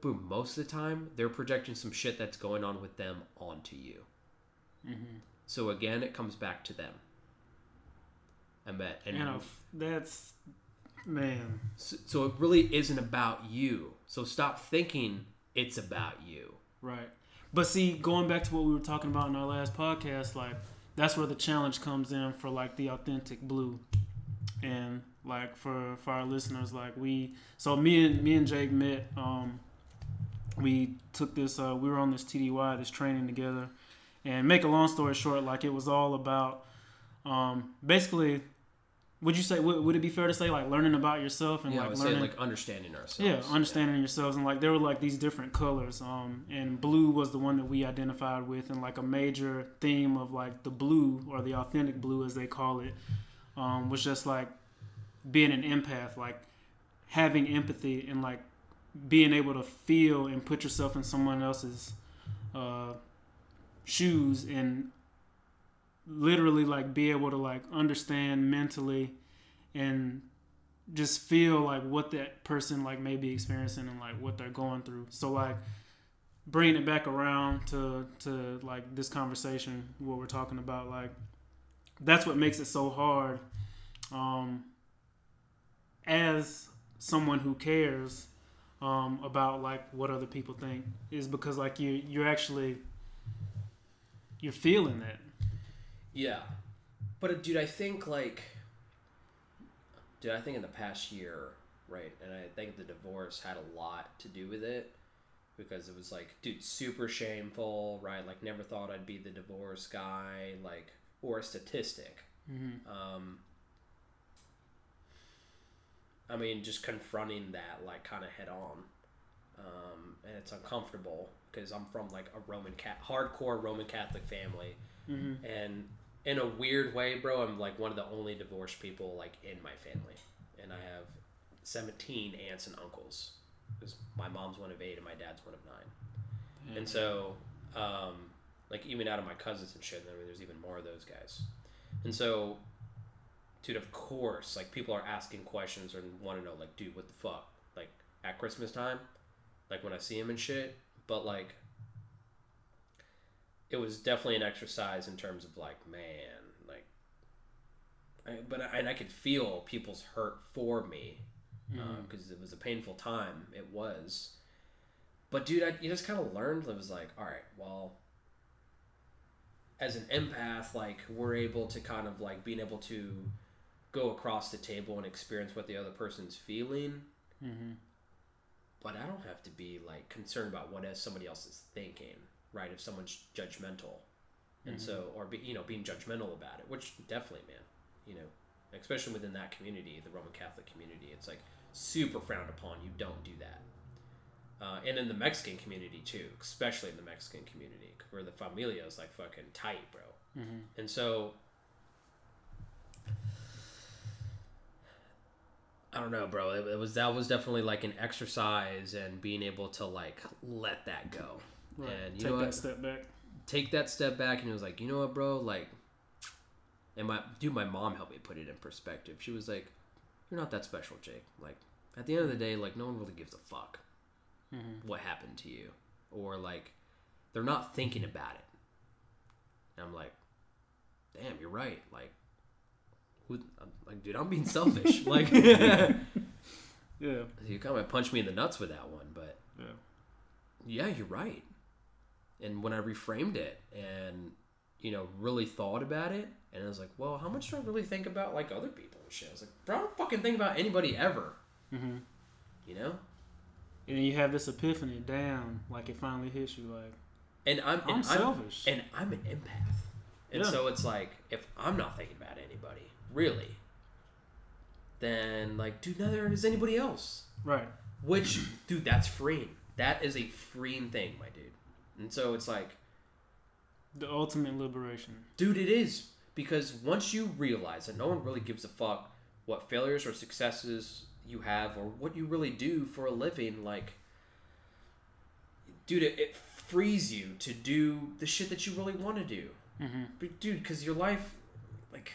boom, most of the time they're projecting some shit that's going on with them onto you. Mm-hmm. So again, it comes back to them. I bet, and that's man. so, so it really isn't about you. So stop thinking it's about you. Right. But see, going back to what we were talking about in our last podcast, like that's where the challenge comes in for like the authentic blue. And Like for for our listeners, like we so me and me and Jake met. Um, we took this. Uh, we were on this TDY, this training together, and make a long story short, like it was all about um, basically. Would you say would, would it be fair to say like learning about yourself and yeah, like learning like understanding ourselves. yeah, understanding yourselves and like there were like these different colors. Um, and blue was the one that we identified with, and like a major theme of like the blue or the authentic blue as they call it, um, was just like being an empath, like having empathy and like being able to feel and put yourself in someone else's uh, shoes and literally like be able to like understand mentally and just feel like what that person like may be experiencing and like what they're going through. So like bringing it back around to to like this conversation what we're talking about like that's what makes it so hard um as someone who cares um about like what other people think is because like you you're actually you're feeling that Yeah, but uh, dude, I think like, dude, I think in the past year, right, and I think the divorce had a lot to do with it because it was like, dude, super shameful, right? Like, never thought I'd be the divorce guy, like, or a statistic. mm-hmm. Um, I mean, just confronting that like kind of head on, um, and it's uncomfortable because I'm from like a Roman cat, hardcore Roman Catholic family, Mm-hmm. and in a weird way, bro, I'm like one of the only divorced people like in my family, and I have 17 aunts and uncles. Because my mom's one of eight and my dad's one of nine. And so, um, like even out of my cousins and shit, I mean, there's even more of those guys. And so, dude, of course, like people are asking questions and want to know, like, dude, what the fuck? Like at Christmas time, like when I see him and shit. But like, it was definitely an exercise in terms of like, man, like, I, but I, and I could feel people's hurt for me because it was a painful time. It was. But dude, I, you just kind of learned. It was like, all right, well, as an empath, like we're able to kind of like being able to go across the table and experience what the other person's feeling. Mm-hmm. But I don't have to be like concerned about what somebody else is thinking, right? If someone's judgmental, and so or be, you know being judgmental about it, which definitely, man, you know, especially within that community, the Roman Catholic community, it's like super frowned upon. You don't do that. Uh, and in the Mexican community too, especially in the Mexican community, where the familia is like fucking tight, bro. Mm-hmm. And so, I don't know, bro. It, it was that was definitely like an exercise and being able to like let that go Right. and you Take know that what? step back. take that step back and it was like, you know what, bro, like, and my dude, my mom helped me put it in perspective. She was like, "You're not that special, Jake. Like, at the end of the day, like, no one really gives a fuck Mm-hmm. what happened to you, or like, they're not thinking about it." And I'm like, "Damn, you're right. Like, who? I'm like, dude, I'm being selfish. *laughs* like, Yeah. *laughs* you kind of punched me in the nuts with that one, but." Yeah. yeah, you're right. And when I reframed it and, you know, really thought about it, and I was like, well, how much do I really think about, like, other people and shit? I was like, bro, I don't fucking think about anybody ever, Mm-hmm. you know? And then you have this epiphany, damn, like it finally hits you, like And I'm, and I'm selfish. and I'm an empath. And Yeah. so it's like, if I'm not thinking about anybody, really, then, like, dude, neither is anybody else. right. Which, dude, that's freeing. That is a freeing thing, my dude. And so it's like, The ultimate liberation. Dude, it is. Because once you realize that no one really gives a fuck what failures or successes you have or what you really do for a living, like, dude, it, it frees you to do the shit that you really want to do. Mm-hmm. But, dude, because your life, like,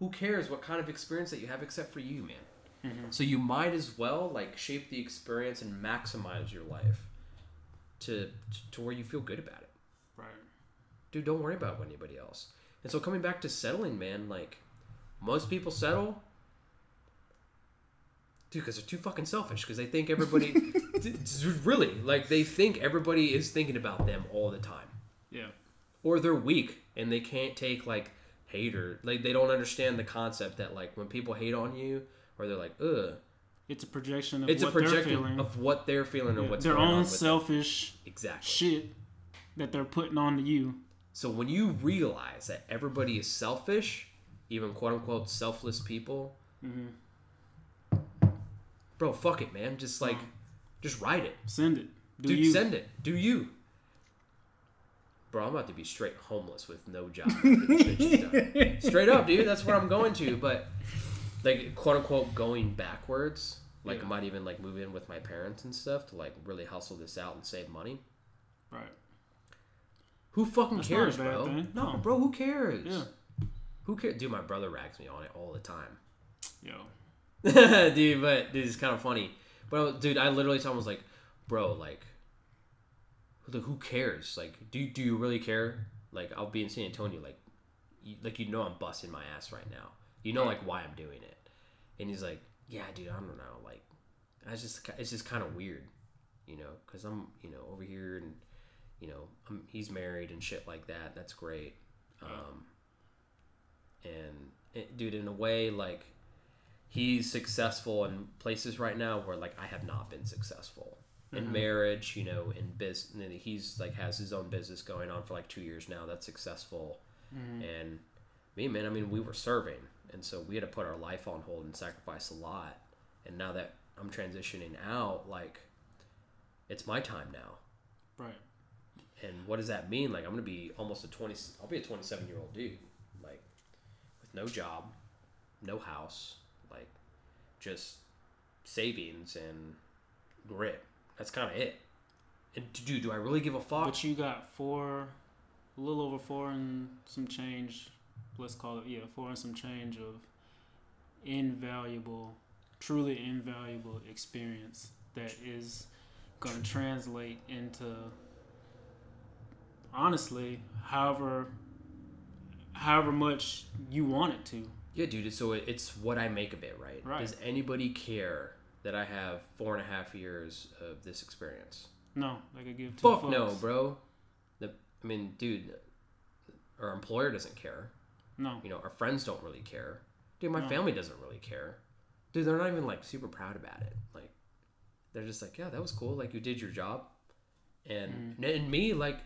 who cares what kind of experience that you have except for you, man? Mm-hmm. So you might as well, like, shape the experience and maximize your life to, to where you feel good about it Right. dude, don't worry about anybody else. And so coming back to settling, man, like most people settle, dude, because they're too fucking selfish. Because they think everybody, *laughs* *laughs* really, like they think everybody is thinking about them all the time, Yeah. or they're weak and they can't take like hater like they don't understand the concept that like when people hate on you, or they're like, ugh. It's a projection of It's a what they're feeling. of what they're feeling or Yeah, what's their going on own with them. selfish Exactly. shit that they're putting on to you. So when you realize that everybody is selfish, even quote unquote selfless people, mm-hmm. bro, fuck it, man. Just like, just write it. Send it. Do Dude, you? send it. Do you? Bro, I'm about to be straight homeless with no job. *laughs* after this bitch is done. straight up, dude. That's what I'm going to. But like, quote unquote, going backwards. Like, Yeah. I might even like move in with my parents and stuff to like really hustle this out and save money. Right. Who fucking That's cares, bro? thing. No, bro. Who cares? Yeah. Who cares? Dude, my brother rags me on it all the time. Yo. *laughs* dude, but dude, it's kind of funny. But dude, I literally told him I was like, bro, like, who, who cares? Like, do do you really care? Like, I'll be in San Antonio, like, you, like you know, I'm busting my ass right now. You know, like why I'm doing it. And he's like, yeah, dude, I don't know. Like, I just it's just kind of weird, you know, because I'm you know over here and you know I'm, he's married and shit like that. That's great. Um, and it, dude, in a way, like he's successful in places right now where like I have not been successful in marriage, you know, in business. He's like has his own business going on for like two years now. That's successful, and me, man. I mean, we were serving, and so we had to put our life on hold and sacrifice a lot. And now that I'm transitioning out, like it's my time now. Right. And what does that mean? Like I'm gonna be almost a twenty. I'll be a 27 year old dude, like with no job, no house, like just savings and grit. That's kind of it. And dude, do I really give a fuck? But you got four, a little over four and some change. Let's call it yeah, four and some change of invaluable, truly invaluable experience that is going to translate into honestly, however, however much you want it to. yeah, dude. So it's what I make of it, right? Right. Does anybody care that I have four and a half years of this experience? No, they could give two Fuck no, bro. The, I mean, dude, our employer doesn't care. No, You know, our friends don't really care. Dude, my No. family doesn't really care. Dude, they're not even like super proud about it. Like, they're just like, yeah, that was cool. Like, you did your job. And Mm-hmm. and me, like,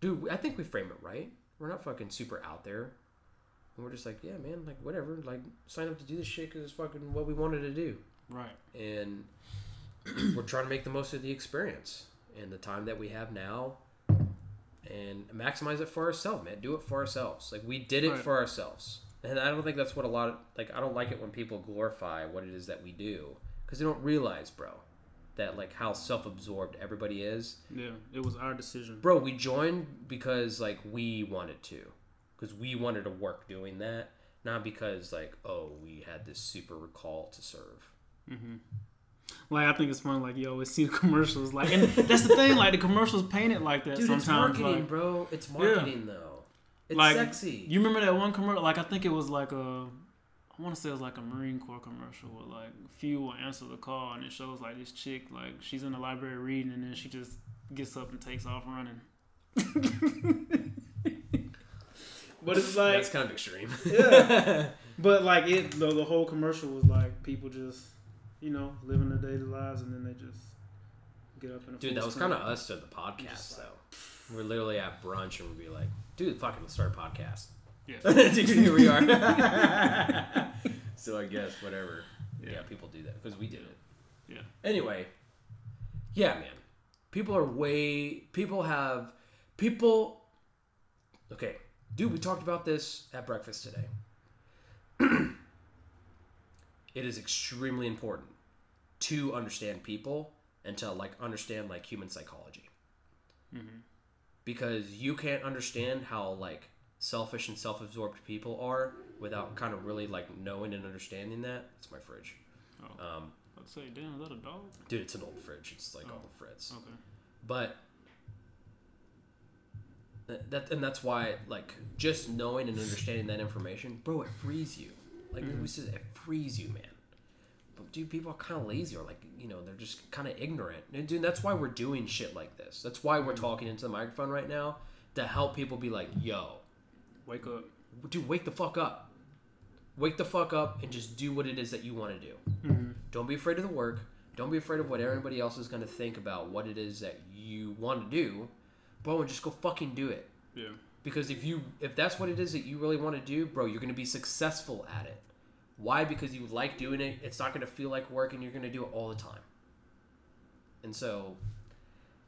dude, I think we frame it right. We're not fucking super out there. And we're just like, yeah, man, like, whatever. Like, sign up to do this shit because it's fucking what we wanted to do. right. And *clears throat* we're trying to make the most of the experience and the time that we have now and maximize it for ourselves, man. Do it for ourselves. Like we did it Right. for ourselves. And I don't think that's what a lot of like I don't like it when people glorify what it is that we do cuz they don't realize, bro, that like how self-absorbed everybody is. Yeah, it was our decision. Bro, we joined because like we wanted to. Cuz we wanted to work doing that, not because like oh, we had this super recall to serve. Mm-hmm. Like I think it's fun. Like you always see the *laughs* commercials. Like, and that's the thing. Like the commercials paint it like that Dude, it's sometimes. marketing, like, bro. It's marketing, though. It's like sexy. You remember that one commercial? Like I think it was like a. I want to say it was like a Marine Corps commercial where like few will answer the call and it shows like this chick like she's in the library reading and then she just gets up and takes off running. *laughs* but it's like That's kind of extreme. yeah. *laughs* But like it, the, the whole commercial was like people just, you know, living their daily lives, and then they just get up and. a Dude, full that was kind of us to the podcast, just though. We're literally at brunch and we'd be like, dude, fucking let's start a podcast. Yeah. *laughs* Here we are. *laughs* so I guess, whatever. Yeah, Yeah. people do that because we did it. Yeah. Anyway, yeah, man. People are way. People have. People. Okay. Dude, we talked about this at breakfast today. *clears throat* it is extremely important to understand people and to like understand like human psychology. Because you can't understand how like selfish and self-absorbed people are without kind of really like knowing and understanding that. It's my fridge. Oh. um, I'd say, damn, is that a dog? dude it's an old fridge. It's like Oh. all the fritz. Okay. but that, that and that's why like just knowing and understanding that information bro it frees you. Like we said it frees you man but dude people are kind of lazy or like you know they're just kind of ignorant and dude that's why we're doing shit like this that's why we're talking into the microphone right now to help people be like yo Wake up. dude wake the fuck up Wake the fuck up and just do what it is that you want to do. Mm-hmm. Don't be afraid of the work. Don't be afraid of what everybody else is going to think about what it is that you want to do. Bro, and just go fucking do it. Yeah. Because if you if that's what it is that you really want to do, bro, you're going to be successful at it. Why? Because you like doing it. It's not going to feel like work and you're going to do it all the time. And so,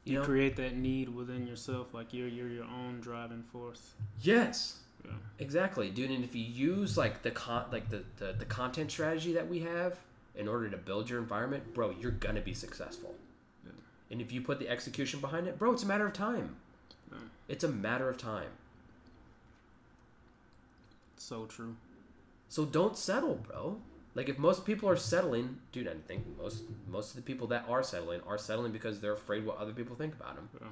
you, You know, create that need within yourself, like you're you're your own driving force. yes. Yeah. Exactly, dude. And if you use like the con like the, the, the content strategy that we have in order to build your environment, bro, you're gonna be successful. Yeah. And if you put the execution behind it, bro, it's a matter of time. Yeah. It's a matter of time. So true. So don't settle, bro. Like if most people are settling, dude, I think most most of the people that are settling are settling because they're afraid what other people think about them. Yeah.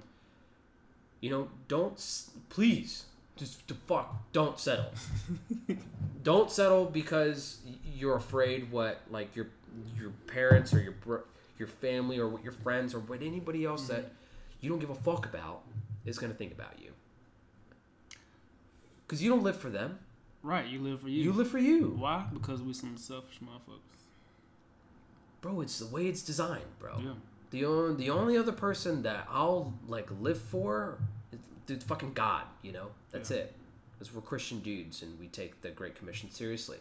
You know, don't please just to fuck don't settle. *laughs* don't settle because you're afraid what like your your parents or your your family or what your friends or what anybody else that mm-hmm. you don't give a fuck about is going to think about you. Cuz you don't live for them. Right, you live for you. You live for you. Why? Because we some selfish motherfuckers. Bro, it's the way it's designed, bro. Yeah. The only the only other person that I'll like live for, is, dude, fucking God. You know, that's Yeah. it. Because we're Christian dudes and we take the Great Commission seriously.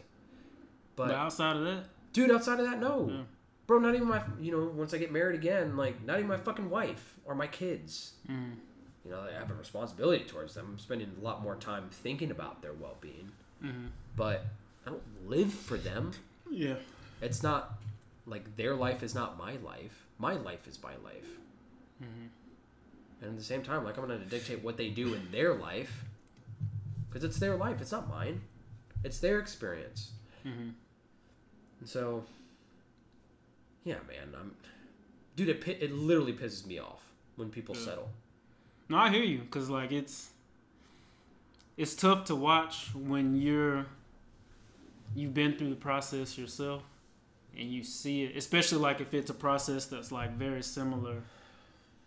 But, But outside of that, dude, outside of that, no, Yeah. bro. Not even my. You know, once I get married again, like not even my fucking wife or my kids. mm, You know, I have a responsibility towards them. I'm spending a lot more time thinking about their well being. Mm But I don't live for them. yeah, It's not like their life is not my life. My life is my life. mm And at the same time, like I'm gonna dictate what they do in their life, because it's their life. It's not mine. It's their experience. mm And so, yeah, man, I'm, dude. It it literally pisses me off when people Yeah. settle. No, I hear you, cause like it's it's tough to watch when you're you've been through the process yourself and you see it, especially like if it's a process that's like very similar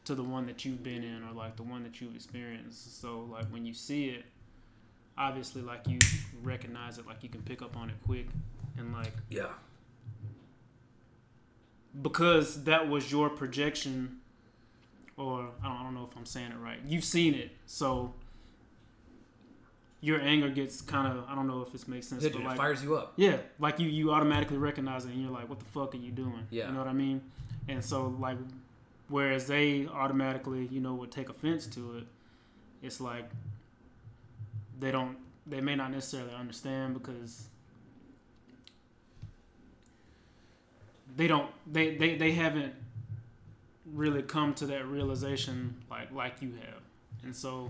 to the one that you've been in or like the one that you've experienced. So like when you see it, obviously like you recognize it, like you can pick up on it quick and like Yeah. because that was your projection or I don't, I don't know if i'm saying it right you've seen it so your anger gets kind of i don't know if this makes sense Yeah, but dude, like it fires you up. yeah like you you automatically recognize it and you're like what the fuck are you doing Yeah. you know what i mean and so like whereas they automatically you know would take offense to it it's like they don't they may not necessarily understand because they don't they, they they haven't really come to that realization like like you have and so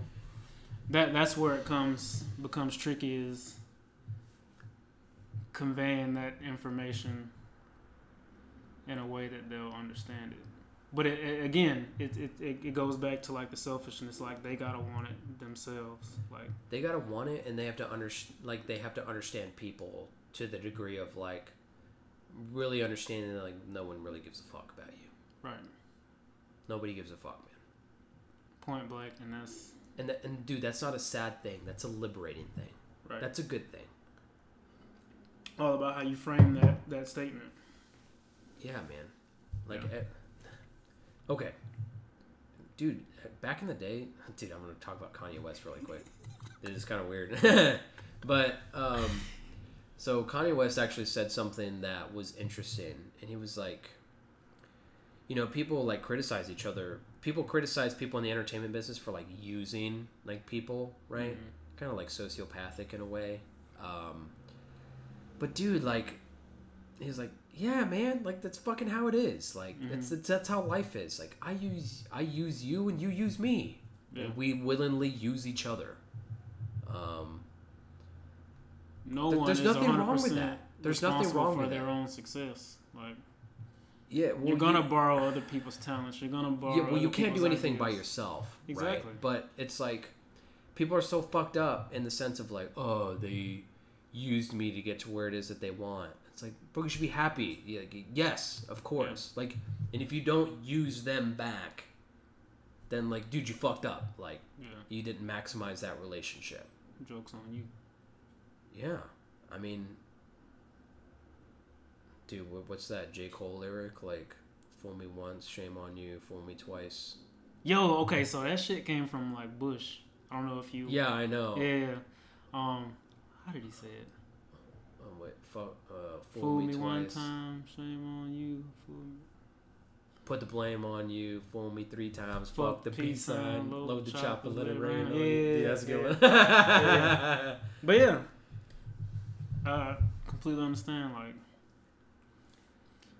that that's where it comes becomes tricky is conveying that information in a way that they'll understand it but it, it, again it, it, it goes back to like the selfishness like they gotta want it themselves like They gotta want it, and they have to under like they have to understand people to the degree of like really understanding that like no one really gives a fuck about you. right Nobody gives a fuck, man. point blank and that's And that, and dude, that's not a sad thing. That's a liberating thing. right That's a good thing. all about how you frame that that statement Yeah, man. Like, Yeah. eh, okay, dude. Back in the day, *laughs* dude, I'm gonna talk about Kanye West really quick. It is kind of weird, *laughs* but um, so Kanye West actually said something that was interesting, and he was like, you know, people like criticize each other. People criticize people in the entertainment business for like using like people, right? Mhm. Kind of like sociopathic in a way. Um, but dude, like, he's like, yeah, man, like that's fucking how it is. Like, it's, it's that's how life is. Like, I use I use you and you use me. yeah And we willingly use each other. Um, no There- one there's is nothing 100% wrong with that. There's nothing wrong for with their that. own success like yeah, well, you're gonna you, borrow other people's talents you're gonna borrow yeah, well, you can't do anything by yourself, Exactly. Right? But it's like people are so fucked up in the sense of like, oh, they used me to get to where it is that they want. It's like, bro, you should be happy. Yeah, like, yes, of course. Like, and if you don't use them back, then like, dude, you fucked up. Like, yeah you didn't maximize that relationship. jokes on you Yeah, I mean, dude, what's that J Cole lyric? Like, fool me once, shame on you. Fool me twice. Yo, okay, so that shit came from like Bush. I don't know if you. Yeah, I know. Yeah. Um, how did he say it? Oh wait, fuck. Uh, fool, Fool me, me twice. one time, shame on you. Fool me. Put the blame on you. Fool me three times. Fuck, Fuck the peace sign. Load, load the chopper. Let it rain. rain. on you. Yeah, Yeah, that's a good yeah. one. *laughs* But yeah, I completely understand. Like,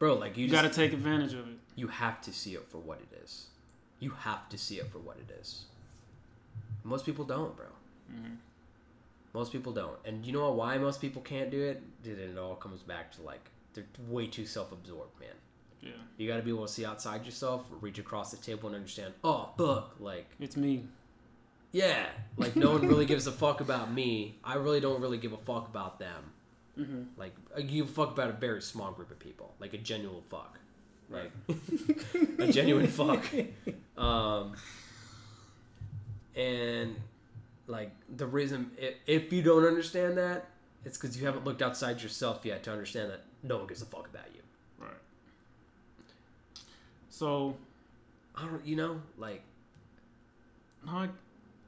Bro, like you, you, got to take advantage of it. you have to see it for what it is. You have to see it for what it is. Most people don't, bro. Mhm. Most people don't. And you know why most people can't do it? Dude, it all comes back to like they're way too self-absorbed, man. Yeah, You got to be able to see outside yourself, reach across the table, and understand. Oh, fuck! Like, it's me. yeah, like no one really gives a fuck about me. I really don't really give a fuck about them. Hmm Like, you fuck about a very small group of people, like a genuine fuck, right? *laughs* a genuine *laughs* fuck. Um, and like the reason, if you don't understand that, it's because you haven't looked outside yourself yet to understand that no one gives a fuck about you. Right. So, I don't, you know, like, no, I,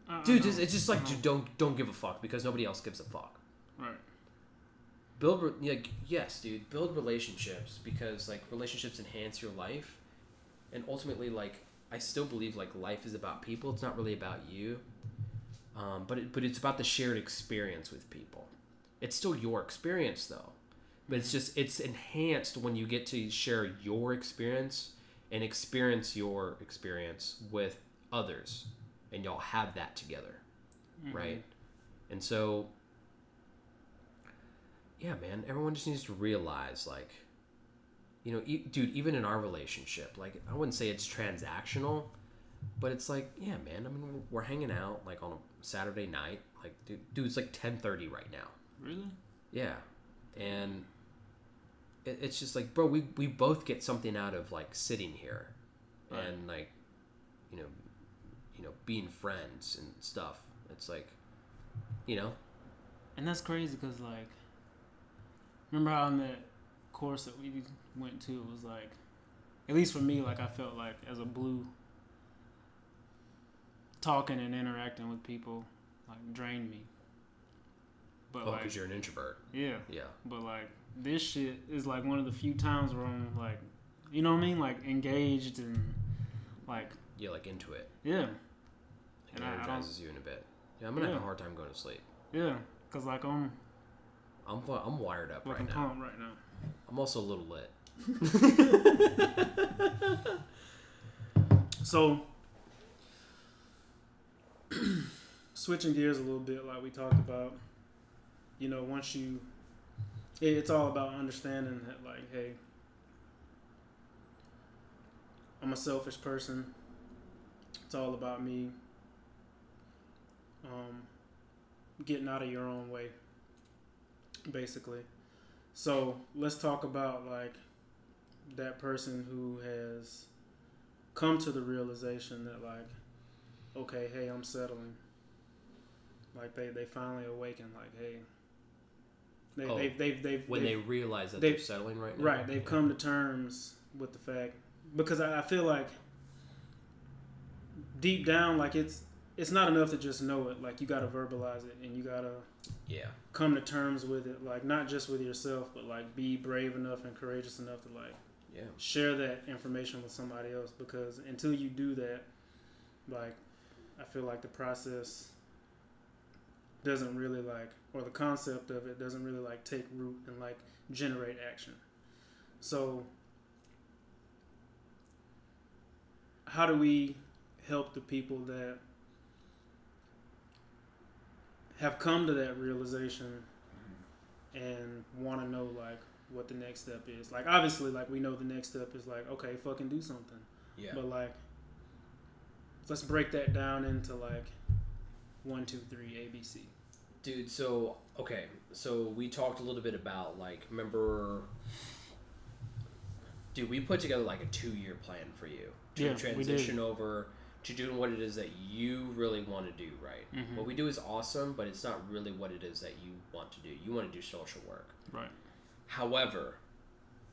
I, I dude, know. it's, just like don't don't give a fuck because nobody else gives a fuck. Right. Build like yes dude build relationships because like relationships enhance your life. And ultimately like i still believe like life is about people. It's not really about you. Um, but it, but it's about the shared experience with people. It's still your experience though. But it's just it's enhanced when you get to share your experience and experience your experience with others. And y'all have that together Mhm. right? And so, yeah, man, everyone just needs to realize, like, you know, e- dude, even in our relationship, like, I wouldn't say it's transactional, but it's like, yeah, man, I mean, we're hanging out like on a Saturday night, like, dude, dude it's like ten thirty right now, Really? yeah, and it, it's just like, bro, we we both get something out of like sitting here, Right. and like, you know, you know, being friends and stuff. It's like, you know, And that's crazy because, like, remember how on that course that we went to, it was like, at least for me, like, I felt like as a blue, talking and interacting with people, like, drained me. But, oh, like, because you're an introvert. yeah, Yeah. but, like, this shit is, like, one of the few times where I'm, like, you know what I mean? Like, engaged and, like, Yeah, like into it. yeah, it And I- I energizes you in a bit. Yeah, I'm gonna have a hard time going to sleep. yeah. Because, like, I'm, I'm I'm wired up like, right I'm now. right now. I'm also a little lit. *laughs* So, *clears throat* switching gears a little bit, like we talked about, you know, once you, it's all about understanding that, like, hey, I'm a selfish person. It's all about me. Um, getting out of your own way, basically. So let's talk about like that person who has come to the realization that like okay hey i'm settling like they they finally awaken like hey they, Oh, they've, they've, they've, When they've they realize that they- they, are settling right now. right they've Yeah. come to terms with the fact because I, I feel like deep down like it's it's not enough to just know it like you got to verbalize it and you got to Yeah. come to terms with it like not just with yourself but like be brave enough and courageous enough to like Yeah. share that information with somebody else because until you do that like i feel like the process doesn't really like or the concept of it doesn't really like take root and like generate action so how do we help the people that have come to that realization mm-hmm. and want to know like what the next step is. Like obviously, like we know the next step is like okay, fucking do something. Yeah. But like, let's break that down into like one, two, three, ABC. Dude, so okay, so we talked a little bit about like remember Dude, we put together like a two year plan for you to Yeah, we did. transition over to doing what it is that you really want to do, right? Mhm. What we do is awesome, but it's not really what it is that you want to do. You want to do social work. Right. However,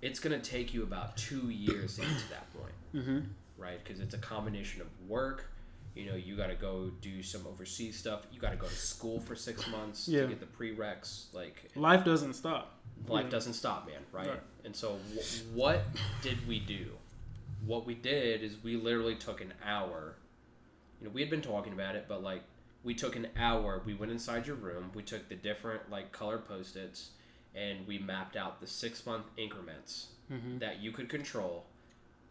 it's gonna take you about two years to get to that point, *coughs* Mm-hmm. right? Because it's a combination of work. You know, you got to go do some overseas stuff. You got to go to school for six *laughs* months Yeah. to get the prereqs. Like Life doesn't stop. life Yeah. doesn't stop, man, right? Right. And so, w- what did we do? What we did is we literally took an hour. You know, we had been talking about it, but like we took an hour. We went inside your room. We took the different like color post its, and we mapped out the six month increments Mm-hmm. that you could control,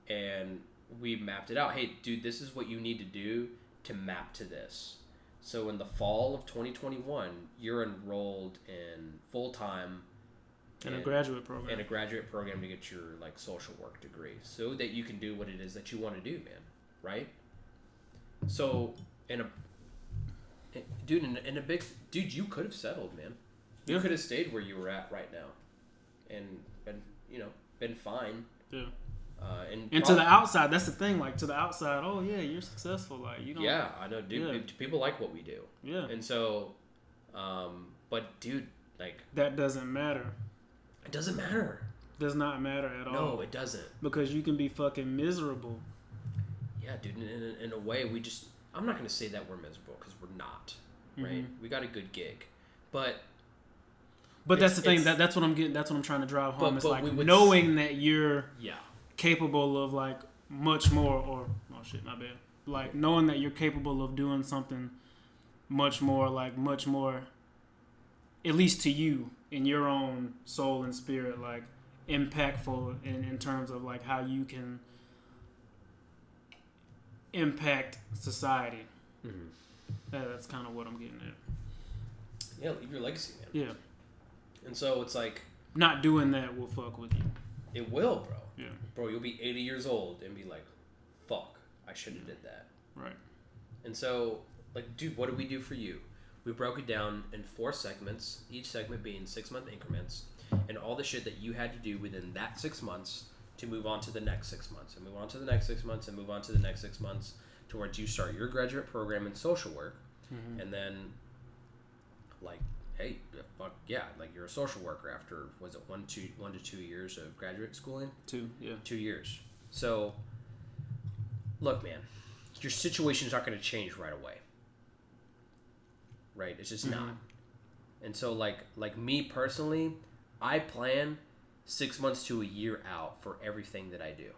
and we mapped it out. Hey, dude, this is what you need to do to map to this. So in the fall of 2021, you're enrolled in full time In a graduate program. in a graduate program to get your like social work degree so that you can do what it is that you want to do man right so in a eh, dude in, in a big dude you could have settled man you Yeah. could have stayed where you were at right now and been you know been fine yeah. uh, and And to the outside, that's the thing. Like to the outside, oh yeah, you're successful. Like you don't. yeah i know dude Yeah. people like what we do Yeah. and so um but dude like That doesn't matter. It doesn't matter Does not matter at all. no it doesn't Because you can be fucking miserable. Yeah, dude. In, in, in a way, we just. I'm not gonna say that we're miserable because we're not. Right. Mhm. We got a good gig, but But that's the thing. That that's what I'm getting. That's what I'm trying to drive home. But- it's but like knowing that you're yeah, capable of like much more, or oh shit, my bad. Like knowing that you're capable of doing something much more, like much more, at least to you in your own soul and spirit, like impactful in in terms of like how you can impact society. mm-hmm. That's kind of what I'm getting at. yeah. Leave your legacy, man. Yeah, And so it's like not doing that will fuck with you. it will, bro. Yeah, Bro, you'll be 80 years old and be like, "Fuck, I should have did that." right. And so, like, dude, what did we do for you? We broke it down in four segments, each segment being six month increments, and all the shit that you had to do within that six months to move on to the next six months, and move on to the next six months, and move on to the next six months towards you start your graduate program in social work, Mhm. and then, like, hey, fuck yeah, like you're a social worker after was it one two one to two years of graduate schooling? Two. Yeah. two years. So, look, man, your situation's not going to change right away. Right? It's just not. Mhm. And so, like, like me personally, I plan six months to a year out for everything that I do.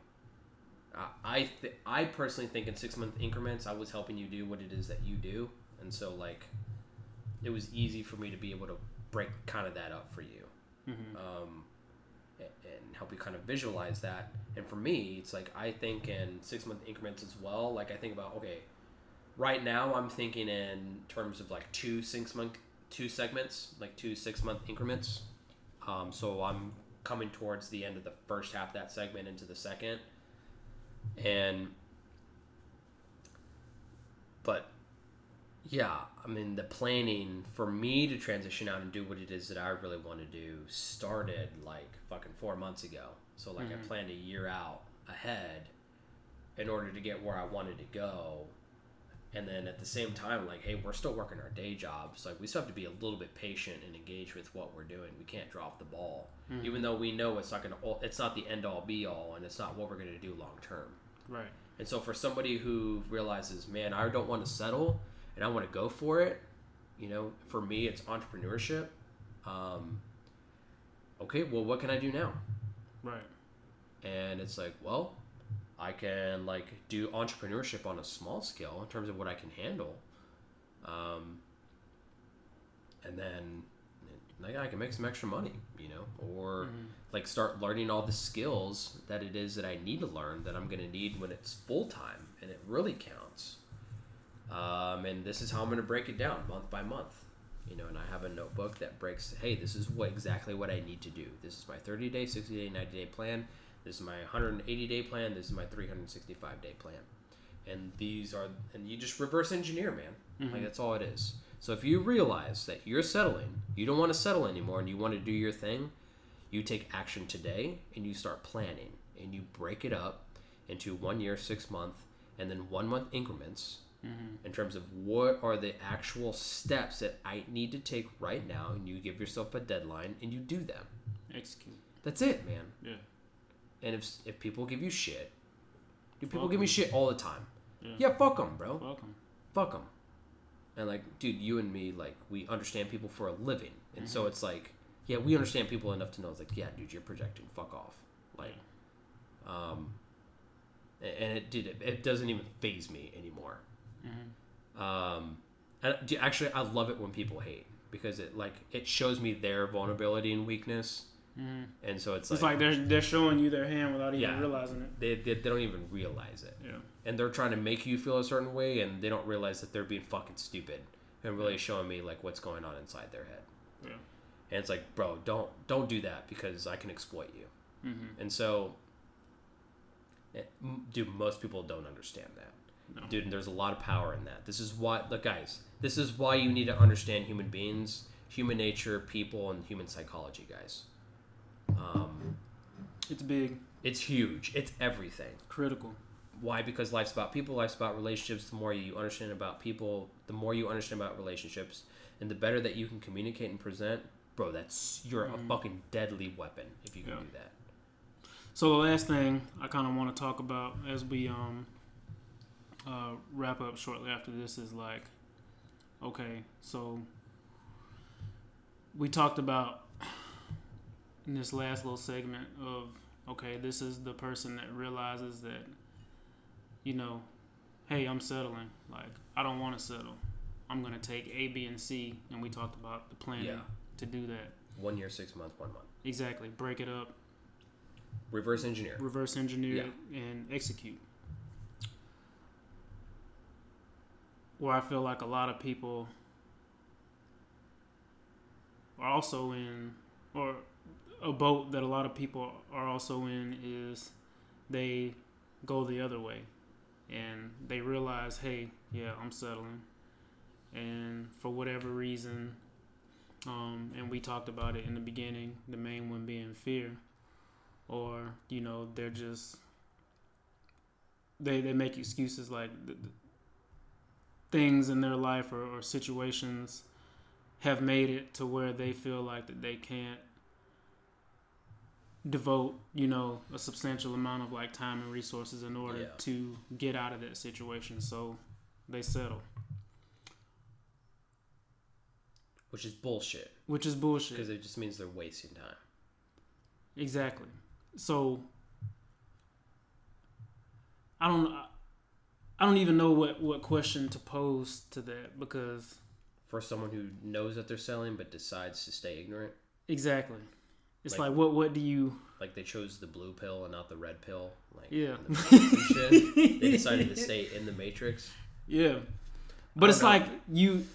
Uh, I th- I personally think in six month increments, I was helping you do what it is that you do, and so like, it was easy for me to be able to break kind of that up for you Mhm. um, a- and help you kind of visualize that. And for me, it's like I think in six month increments as well. Like I think about okay, right now I'm thinking in terms of like two six month two segments, like two six month increments. Um, so I'm coming towards the end of the first half of that segment into the second, and but yeah, I mean, the planning for me to transition out and do what it is that I really want to do started like fucking four months ago. So, like, I Mhm. planned a year out ahead in order to get where I wanted to go. And then at the same time, like, hey, we're still working our day jobs. Like, we still have to be a little bit patient and engaged with what we're doing. We can't drop the ball, Mhm. even though we know it's not gonna. It's not the end all be all, and it's not what we're gonna do long term. Right. And so for somebody who realizes, man, I don't want to settle and I want to go for it, you know, for me, it's entrepreneurship. Um, okay, well, what can I do now? Right. And it's like, well, I can like do entrepreneurship on a small scale in terms of what I can handle. Um, and then like I can make some extra money, you know, or Mhm. like start learning all the skills that it is that I need to learn that I'm going to need when it's full time and it really counts. Um, and this is how I'm going to break it down month by month. You know, and I have a notebook that breaks. Hey, this is what exactly what I need to do. This is my 30 day, 60 day, 90 day plan. This is my 180 day plan. This is my 365 day plan. And these are, and you just reverse engineer, man. Like Mhm. that's all it is. So if you realize that you're settling, you don't want to settle anymore, and you want to do your thing, you take action today and you start planning and you break it up into one year, six month, and then one month increments Mhm. in terms of what are the actual steps that I need to take right now, and you give yourself a deadline and you do them. Execute. That's it, man. Yeah. And if if people give you shit, do people Fuck give me shit all the time? Yeah. Yeah, fuck them, bro. Welcome. Fuck them. And like, dude, you and me, like, we understand people for a living, and so it's like, yeah, we understand people enough to know it's like, yeah, dude, you're projecting. Fuck off. Like, um, and it did. It, it doesn't even phase me anymore. Um, and actually, I love it when people hate because it like it shows me their vulnerability and weakness, and so it's like, It's like they're they're showing you their hand without even Yeah. realizing it. they, they, they don't even realize it. Yeah. and they're trying to make you feel a certain way and they don't realize that they're being fucking stupid and really showing me like what's going on inside their head Yeah. and it's like bro don't don't do that because i can exploit you Mm-hmm. and so eh, m- dude most people don't understand that No. dude and there's a lot of power in that this is why look guys this is why you need to understand human beings human nature people and human psychology guys um, It's big, it's huge. It's everything. Critical. why? Because life's about people life's about relationships. The more you understand about people the more you understand about relationships and the better that you can communicate and present bro that's you're a fucking deadly weapon if you can Yeah. do that. So the last thing I kind of want to talk about as we um uh, wrap up shortly after this is like, okay, so we talked about in this last little segment of okay, this is the person that realizes that you know, hey, I'm settling. Like I don't want to settle. I'm gonna take A, B, and C, and we talked about the planning Yeah. to do that. one year six months one month Exactly. Break it up, reverse engineer reverse engineer Yeah. and execute. Where I feel like a lot of people are also in, or a boat that a lot of people are also in is they go the other way and they realize, hey, yeah, I'm settling. And for whatever reason, um, and we talked about it in the beginning, the main one being fear or you know they're just they they make excuses like th- th- things in their life or, or situations have made it to where they feel like that they can't devote you know a substantial amount of like time and resources in order Yeah. to get out of that situation so they settle which is bullshit which is bullshit because it just means they're wasting time Exactly. So I don't I don't even know what what question to pose to that because for someone who knows that they're selling but decides to stay ignorant exactly. It's Like- like, what what do you like they chose the blue pill and not the red pill like Yeah. the shit. they *laughs* decided to stay in the matrix Yeah. But it's know. like you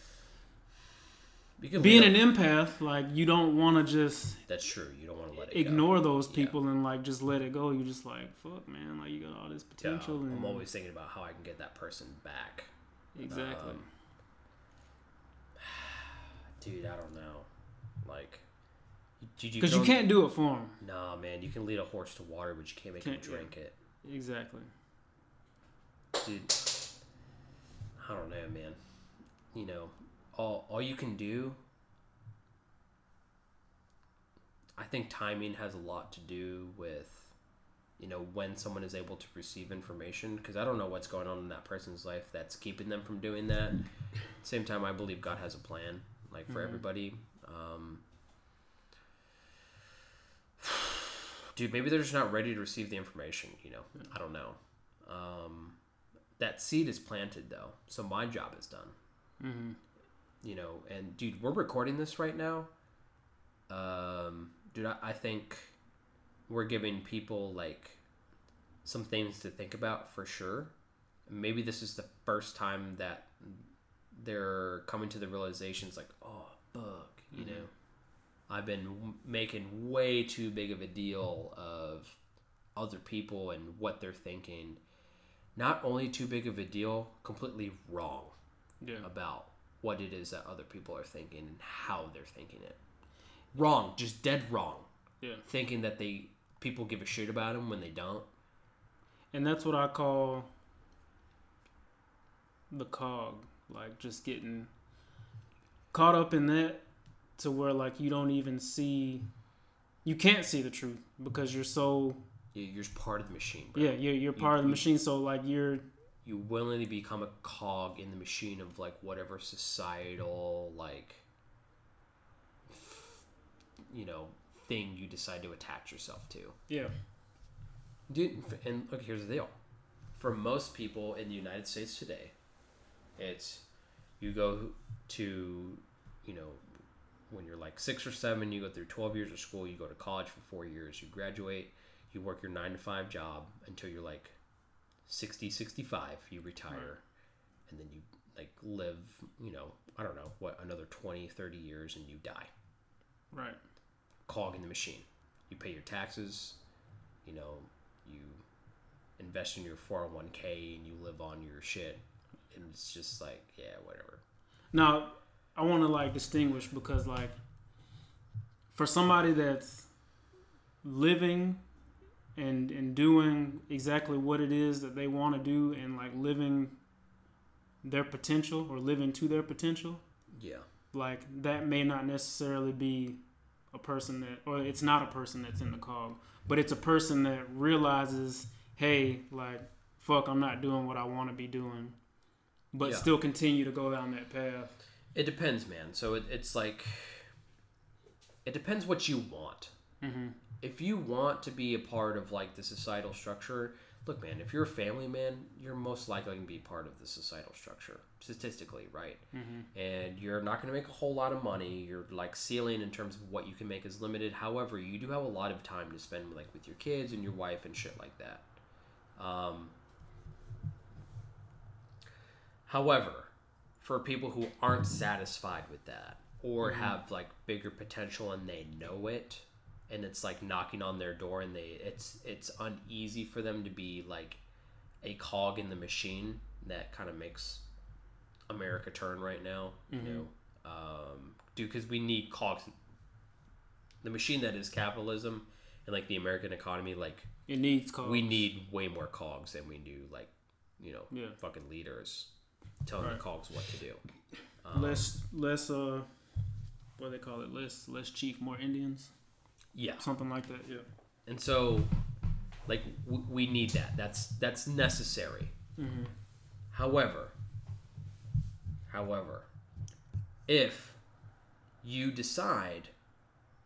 being an empath, like you don't want to just that's true you don't want to let it go. ignore those Yeah. people and like just let it go. You're just like fuck, man. Like you got all this Yeah, potential. and I'm always thinking about how I can get that person back. exactly. um, *sighs* Dude, I don't know. Like, did you? Because you can't do it for him. Nah, man, you can lead a horse to water, but you can't make Can't- him drink it. Exactly. Dude, I don't know, man. You know, all all you can do. I think timing has a lot to do with, you know, when someone is able to receive information. Because I don't know what's going on in that person's life that's keeping them from doing that. Same time, I believe God has a plan, like for Mhm. everybody. Um, dude, maybe they're just not ready to receive the information. You know, I don't know. Um, that seed is planted though, so my job is done. hmm You know, and dude, we're recording this right now. Um, dude, I, I think we're giving people like some things to think about for sure. Maybe this is the first time that they're coming to the realizations like, oh, fuck, you Mhm. know. I've been w- making way too big of a deal of other people and what they're thinking. Not only too big of a deal, completely wrong Yeah. about what it is that other people are thinking and how they're thinking it. Wrong, just dead wrong. Yeah. Thinking that they people give a shit about them when they don't. And that's what I call the cog, like just getting caught up in that to where like you don't even see you can't see the truth because you're so You- You're just part of the machine. Bro. Yeah, you're you're part of the you- machine. So like you're You willingly become a cog in the machine of like whatever societal like, you know, thing you decide to attach yourself to. yeah Dude, and look, here's the deal. For most people in the United States today, it's you go to, you know, when you're like six or seven, you go through 12 years of school, you go to college for four years, you graduate, you work your nine to five job until you're like 60, 65, you retire, and then you like live, you know, I don't know, what, another 20, 30 years and you die right cog in the machine. You pay your taxes, you know, you invest in your 401k and you live on your shit. And it's just like, yeah, whatever. Now, I want to like distinguish because like for somebody that's living and and doing exactly what it is that they want to do and like living their potential or living to their potential, Yeah. like that may not necessarily be a person that or it's not a person that's in the cog, but it's a person that realizes, hey, like fuck, I'm not doing what I want to be doing. But Yeah. still continue to go down that path. It depends, man. So it, it's like, it depends what you want. Mm-hmm. If you want to be a part of like the societal structure, look, man, if you're a family man, you're most likely going to be part of the societal structure, statistically, right? Mm-hmm. and you're not going to make a whole lot of money. Your like ceiling in terms of what you can make is limited. However, you do have a lot of time to spend like with your kids and your wife and shit like that. Um, however, for people who aren't satisfied with that or have like bigger potential and they know it and it's like knocking on their door and they it's it's uneasy for them to be like a cog in the machine that kind of makes America turn right now. You know, um, dude, because we need cogs. The machine that is capitalism and like the American economy, like It needs cogs. we need way more cogs than we do like you know Yeah. fucking leaders telling Right. the cogs what to do. Um, less less uh what do they call it less less chief more Indians yeah, something like that yeah and so like w- we need that. That's that's necessary. mm-hmm. However, however, if you decide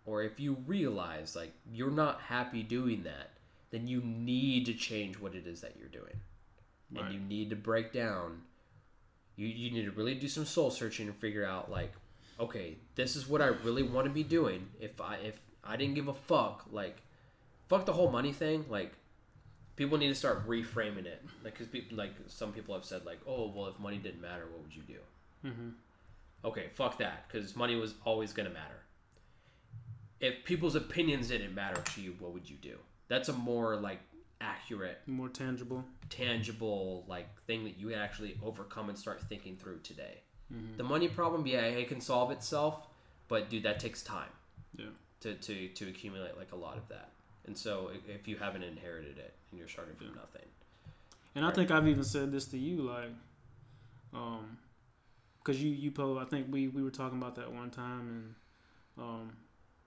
or if you realize like you're not happy doing that, then you need to change what it is that you're doing. Right. And you need to break down you you need to really do some soul searching and figure out like okay, this is what I really want to be doing. If I if I didn't give a fuck, like fuck the whole money thing, like people need to start reframing it like because people like some people have said like oh well if money didn't matter what would you do Mm-hmm. okay fuck that because money was always going to matter if people's opinions didn't matter to you what would you do that's a more like accurate more tangible. tangible like thing that you actually overcome and start thinking through today. Mm-hmm. the money problem yeah it can solve itself but dude that takes time yeah. to, to, to accumulate like a lot of that. And so if you haven't inherited it and you're starting from Yeah. nothing. And I think I've even said this to you like um because you you po I think we we were talking about that one time and um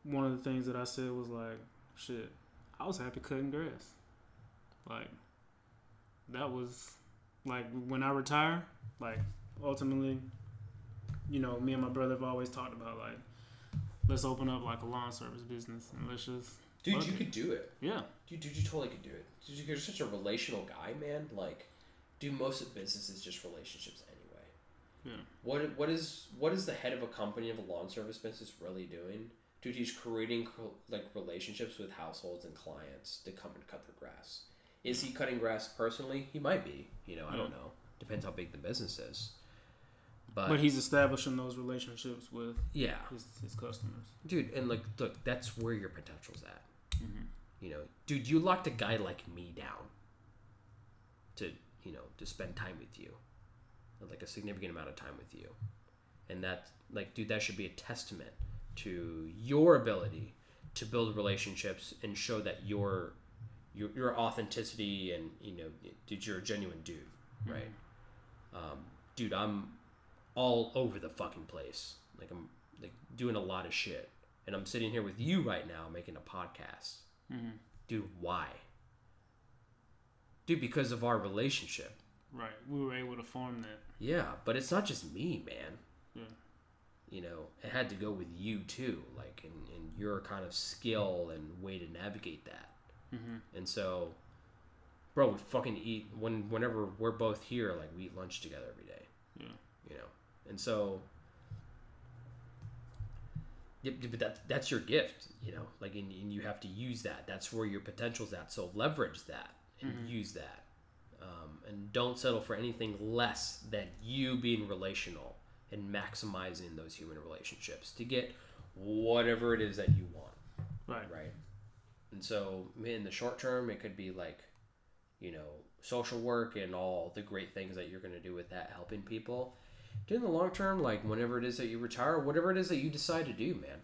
one of the things that I said was like shit I was happy cutting grass like that was like when I retire like ultimately you know me and my brother have always talked about like let's open up like a lawn service business and let's just dude you it. could do it yeah Dude, dude, you totally could do it. Dude, you're such a relational guy, man. Like, dude, most of business is just relationships anyway. yeah What what is what is the head of a company of a lawn service business really doing? Dude, he's creating like relationships with households and clients to come and cut their grass. Is he cutting grass personally? He might be. You know, I don't know. Depends how big the business is. But, but he's establishing those relationships with yeah, his, his customers dude, and like, look, that's where your potential's at. mm-hmm. You know, dude, you locked a guy like me down to, you know, to spend time with you. Like a significant amount of time with you. And that like dude, that should be a testament to your ability to build relationships and show that your your, your authenticity and you know dude you're a genuine dude right um, dude i'm all over the fucking place like i'm like doing a lot of shit and i'm sitting here with you right now making a podcast Mm-hmm. dude why dude, because of our relationship. Right. We were able to form that. Yeah, but it's not just me, man. Yeah. You know, it had to go with you too, like, and, and your kind of skill and way to navigate that. Mm-hmm. And so, bro, we fucking eat when whenever we're both here, like we eat lunch together every day. Yeah. You know, and so, yeah, but that that's your gift. You know, like and, and you have to use that. That's where your potential's at. So leverage that and use that, um, and don't settle for anything less than you being relational and maximizing those human relationships to get whatever it is that you want Right. right? And so, in the short term, it could be like, you know, social work and all the great things that you're going to do with that, helping people. Dude, in the long term, like whenever it is that you retire, whatever it is that you decide to do, man,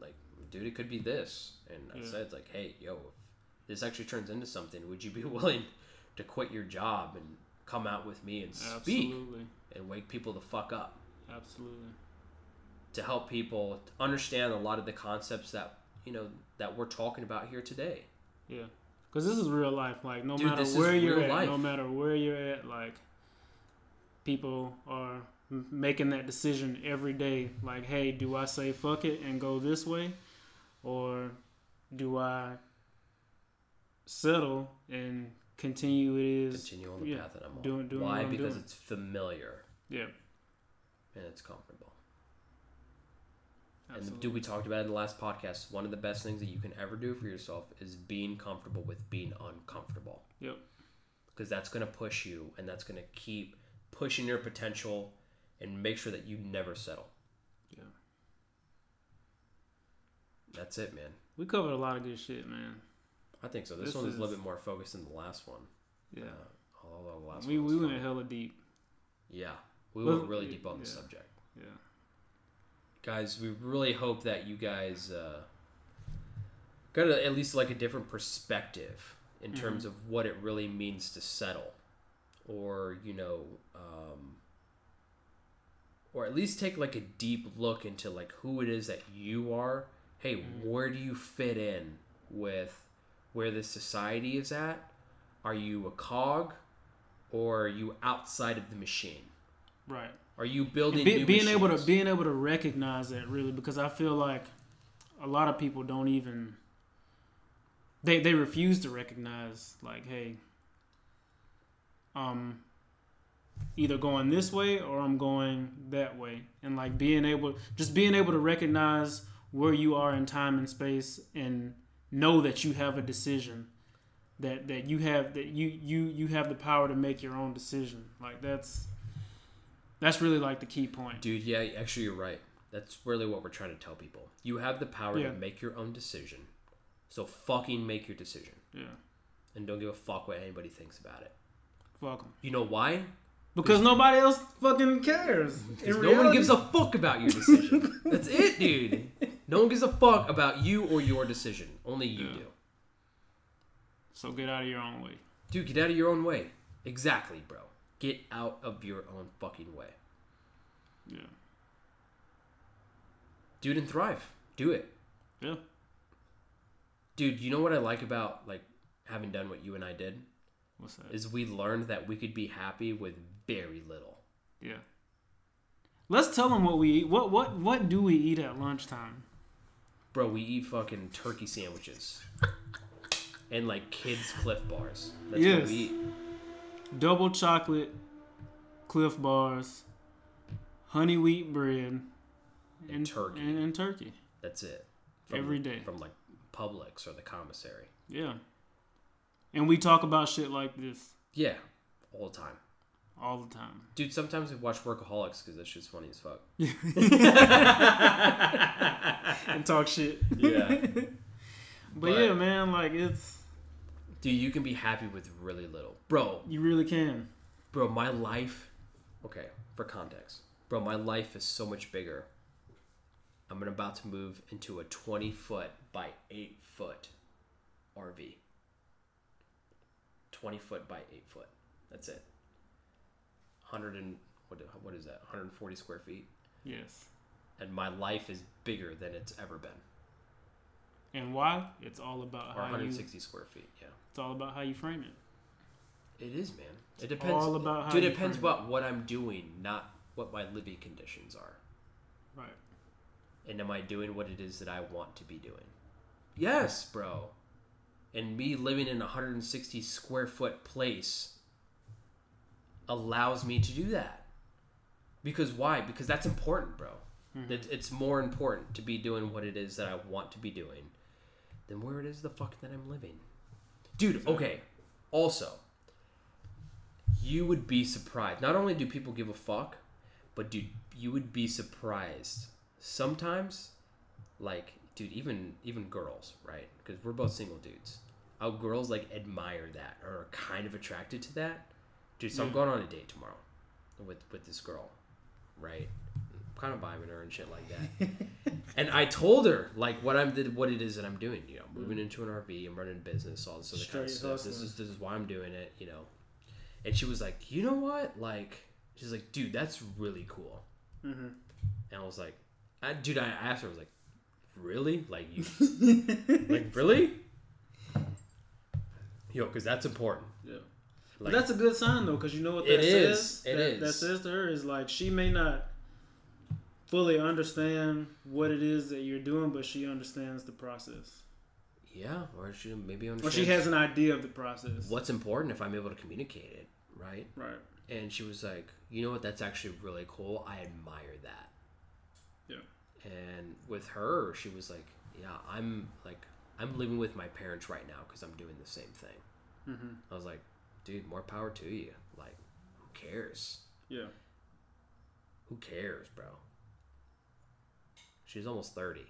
like, dude, it could be this. And I said, it's like, hey, yo, if this actually turns into something, would you be *laughs* willing to quit your job and come out with me and speak Absolutely. and wake people the fuck up? Absolutely. to help people understand a lot of the concepts that you know that we're talking about here today. Yeah. Because this is real life. Like, no Dude, matter where you're at, life. no matter where you're at, like, people are making that decision every day. Like, hey, do I say fuck it and go this way? Or do I settle and continue it is? Continue on the yeah, path that I'm on. doing- doing Why? Because doing. it's familiar Yeah. and it's comfortable. Absolutely. And dude, we talked about it in the last podcast. One of the best things that you can ever do for yourself is being comfortable with being uncomfortable. Yep. Because that's going to push you, and that's going to keep pushing your potential, and make sure that you never settle. Yeah. That's it, man. We covered a lot of good shit, man. I think so. This, This one is a little bit more focused than the last one. Yeah. Uh, although the last we one we fun. went hella deep. Yeah, we went really deep on the yeah. subject. Yeah. Guys we really hope that you guys uh, got a, at least like a different perspective in Mm-hmm. terms of what it really means to settle or you know um, or at least take like a deep look into like who it is that you are hey Mm-hmm. where do you fit in with where this society is at are you a cog or are you outside of the machine Right. Are you building Be, being able to machines? being able to recognize that really because I feel like a lot of people don't even they they refuse to recognize like hey um either going this way or I'm going that way and like being able just being able to recognize where you are in time and space and know that you have a decision that that you have that you you you have the power to make your own decision like that's that's really like the key point Dude, yeah, actually, you're right. That's really what we're trying to tell people. You have the power Yeah. to make your own decision. So fucking make your decision. yeah And don't give a fuck what anybody thinks about it. fuck 'em. You know why? because nobody else fucking cares no one gives a fuck about your decision. That's it, dude. No one gives a fuck about you or your decision. Only you Yeah. do. so get out of your own way Dude, get out of your own way. Exactly, bro. Get out of your own fucking way. yeah Dude, and thrive. Do it. yeah Dude, you know what I like about like having done what you and I did? what's that is we learned that we could be happy with very little. yeah let's tell them what we eat what what what do we eat at lunchtime Bro, we eat fucking turkey sandwiches *laughs* and like kids Clif bars. That's what we eat. Double chocolate Clif bars honey wheat bread and turkey. and, and turkey That's it. Every day. from like Publix or the commissary. yeah and we talk about shit like this Yeah, all the time. all the time Dude, sometimes we watch Workaholics because that shit's funny as fuck. *laughs* *laughs* and talk shit Yeah. but, *laughs* But- yeah man like it's Dude, you can be happy with really little. Bro, you really can bro, my life. Okay, for context, bro, my life is so much bigger. I'm about to move into a 20 foot by 8 foot RV. 20 foot by 8 foot. That's it. 100 and what, what is that? 140 square feet. yes And my life is bigger than it's ever been. and why it's all about Or how you 160 square feet. Yeah. It's all about how you frame it. It is, man. It depends. all about how Dude, it depends it. about what I'm doing, not what my living conditions are. Right. And am I doing what it is that I want to be doing? Yes, bro. And me living in a 160 square foot place allows me to do that. Because why? Because that's important, bro. Mm-hmm. It, it's more important to be doing what it is that I want to be doing than where it is the fuck that I'm living. Dude, okay. Also, you would be surprised. Not only do people give a fuck, but dude, you would be surprised. Sometimes, like, dude, even even girls, right? Because we're both single dudes. How girls like admire that or are kind of attracted to that. Dude, so I'm mm. going on a date tomorrow with with this girl, right? Kind of vibing her and shit like that. *laughs* and I told her like what I'm what it is that I'm doing. You know, moving into an RV, I'm running a business, all this other kind of Straight stuff. This is this is why I'm doing it. You know, and she was like, you know what? Like, she's like, dude, that's really cool. Mm-hmm. And I was like, I, dude, I asked her, I was like, really? Like you, *laughs* like really? Yo, because that's important. Yeah. Like, but that's a good sign though, because you know what It that is. says. It that, That is. says to her is like she may not fully understand what it is that you're doing, but she understands the process, yeah, or she maybe understands. or she has an idea of the process. what's important if I'm able to communicate it, right? Right. And she was like, you know what? That's actually really cool. I admire that. Yeah. And with her, she was like, yeah, I'm like, I'm living with my parents right now because I'm doing the same thing. Mm-hmm. I was like, dude, more power to you. Like, who cares? Yeah. Who cares, bro? She's almost 30.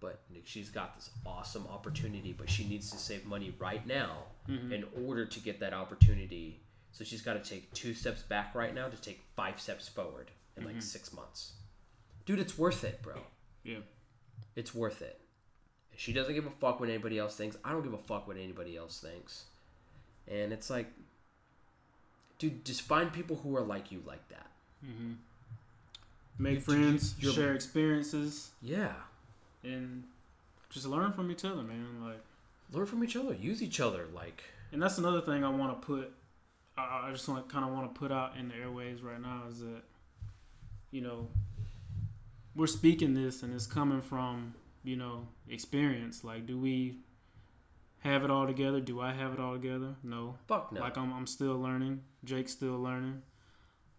But she's got this awesome opportunity, but she needs to save money right now Mhm. in order to get that opportunity. So she's got to take two steps back right now to take five steps forward in like six months. Dude, it's worth it, bro. Yeah. It's worth it. She doesn't give a fuck what anybody else thinks. I don't give a fuck what anybody else thinks. And it's like, dude, just find people who are like you like that. Mm-hmm. Make You- friends, you- share experiences, Yeah. and just learn from each other, man. Like, Learn from each other. Use each other. Like, and that's another thing I want to put. I, I just want kind of want to put out in the airways right now is that, you know, we're speaking this and it's coming from you know experience. Like, do we have it all together? Do I have it all together? No. fuck no. Like I'm, I'm still learning. Jake's still learning,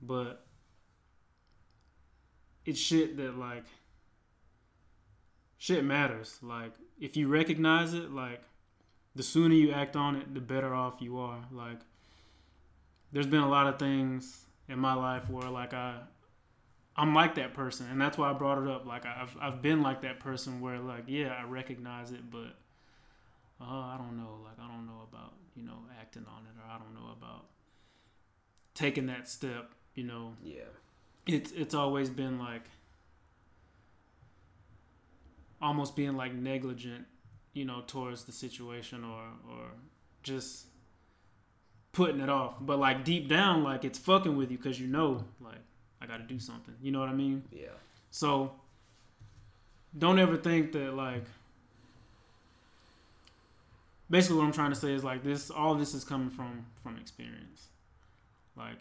but it's shit that like shit matters. Like if you recognize it, like the sooner you act on it, the better off you are. Like there's been a lot of things in my life where like I I'm like that person, and that's why I brought it up. Like I've I've been like that person where like yeah I recognize it, but uh, I don't know. Like I don't know about you know acting on it, or I don't know about taking that step. You know, yeah. It's it's always been like almost being like negligent, you know, towards the situation, or or just putting it off. But like deep down, like it's fucking with you because you know, like I got to do something. You know what I mean? Yeah. So don't ever think that like basically what I'm trying to say is like this all this is coming from from experience. Like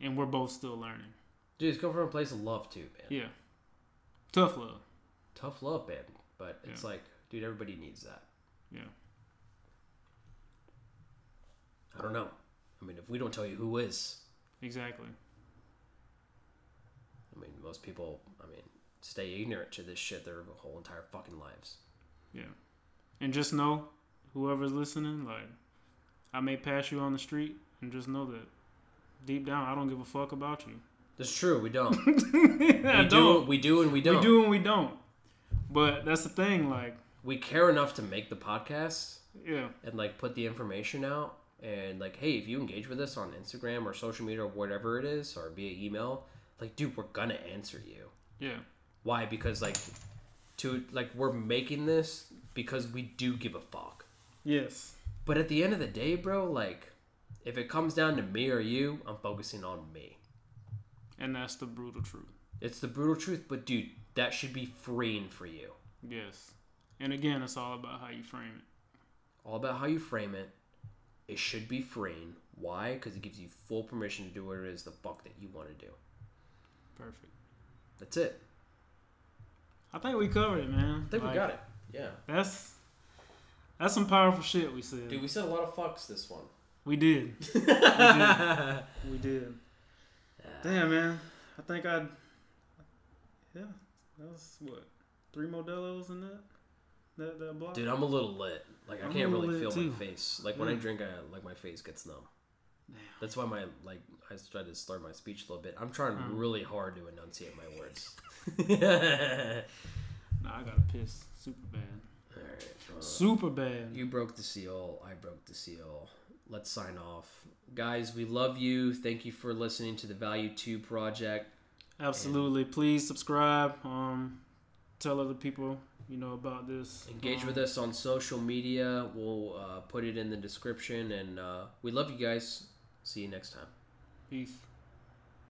and we're both still learning. Dude, it's coming from a place of love, too, man. Yeah. Tough love. Tough love, man. But it's Yeah. like, dude, everybody needs that. Yeah. I don't know. I mean, if we don't tell you who is, Exactly. I mean, most people, I mean, stay ignorant to this shit their whole entire fucking lives. Yeah. And just know whoever's listening, like I may pass you on the street and just know that deep down I don't give a fuck about you. That's true. We don't. *laughs* I we do. don't. We do, and we don't. We do and we don't. But that's the thing, like, We care enough to make the podcast yeah. and like put the information out. And like, hey, if you engage with us on Instagram or social media or whatever it is, or via email, like, dude, we're gonna answer you. Yeah. Why? Because like, to like, we're making this because we do give a fuck. Yes. But at the end of the day, bro, like, if it comes down to me or you, I'm focusing on me. And that's the brutal truth. It's the brutal truth, but dude, that should be freeing for you. Yes. And again, it's all about how you frame it. All about how you frame it. it should be freeing. Why? Because it gives you full permission to do what it is the fuck that you want to do. Perfect. That's it. I think we covered it, man. I think we got it. Yeah. That's that's some powerful shit we said. Dude, we said a lot of fucks this one. we did. *laughs* we did. We did. Damn, man. I think I'd. Yeah, that's what three Modelo's in that that that block. Dude, I'm a little lit. Like I I'm can't really feel lit, my face. Like when I drink, I like my face gets numb. Damn. That's why my like I tried to slur my speech a little bit. I'm trying Mm. really hard to enunciate my words. *laughs* *laughs* Nah, I gotta piss super bad. Alright. uh, Super bad. You broke the seal. I broke the seal. Let's sign off. Guys, we love you. Thank you for listening to the Value 2 project. Absolutely. Please subscribe. Um, tell other people you know about this. Engage Um, with us on social media. We'll uh, put it in the description. And uh, we love you guys. See you next time. Peace.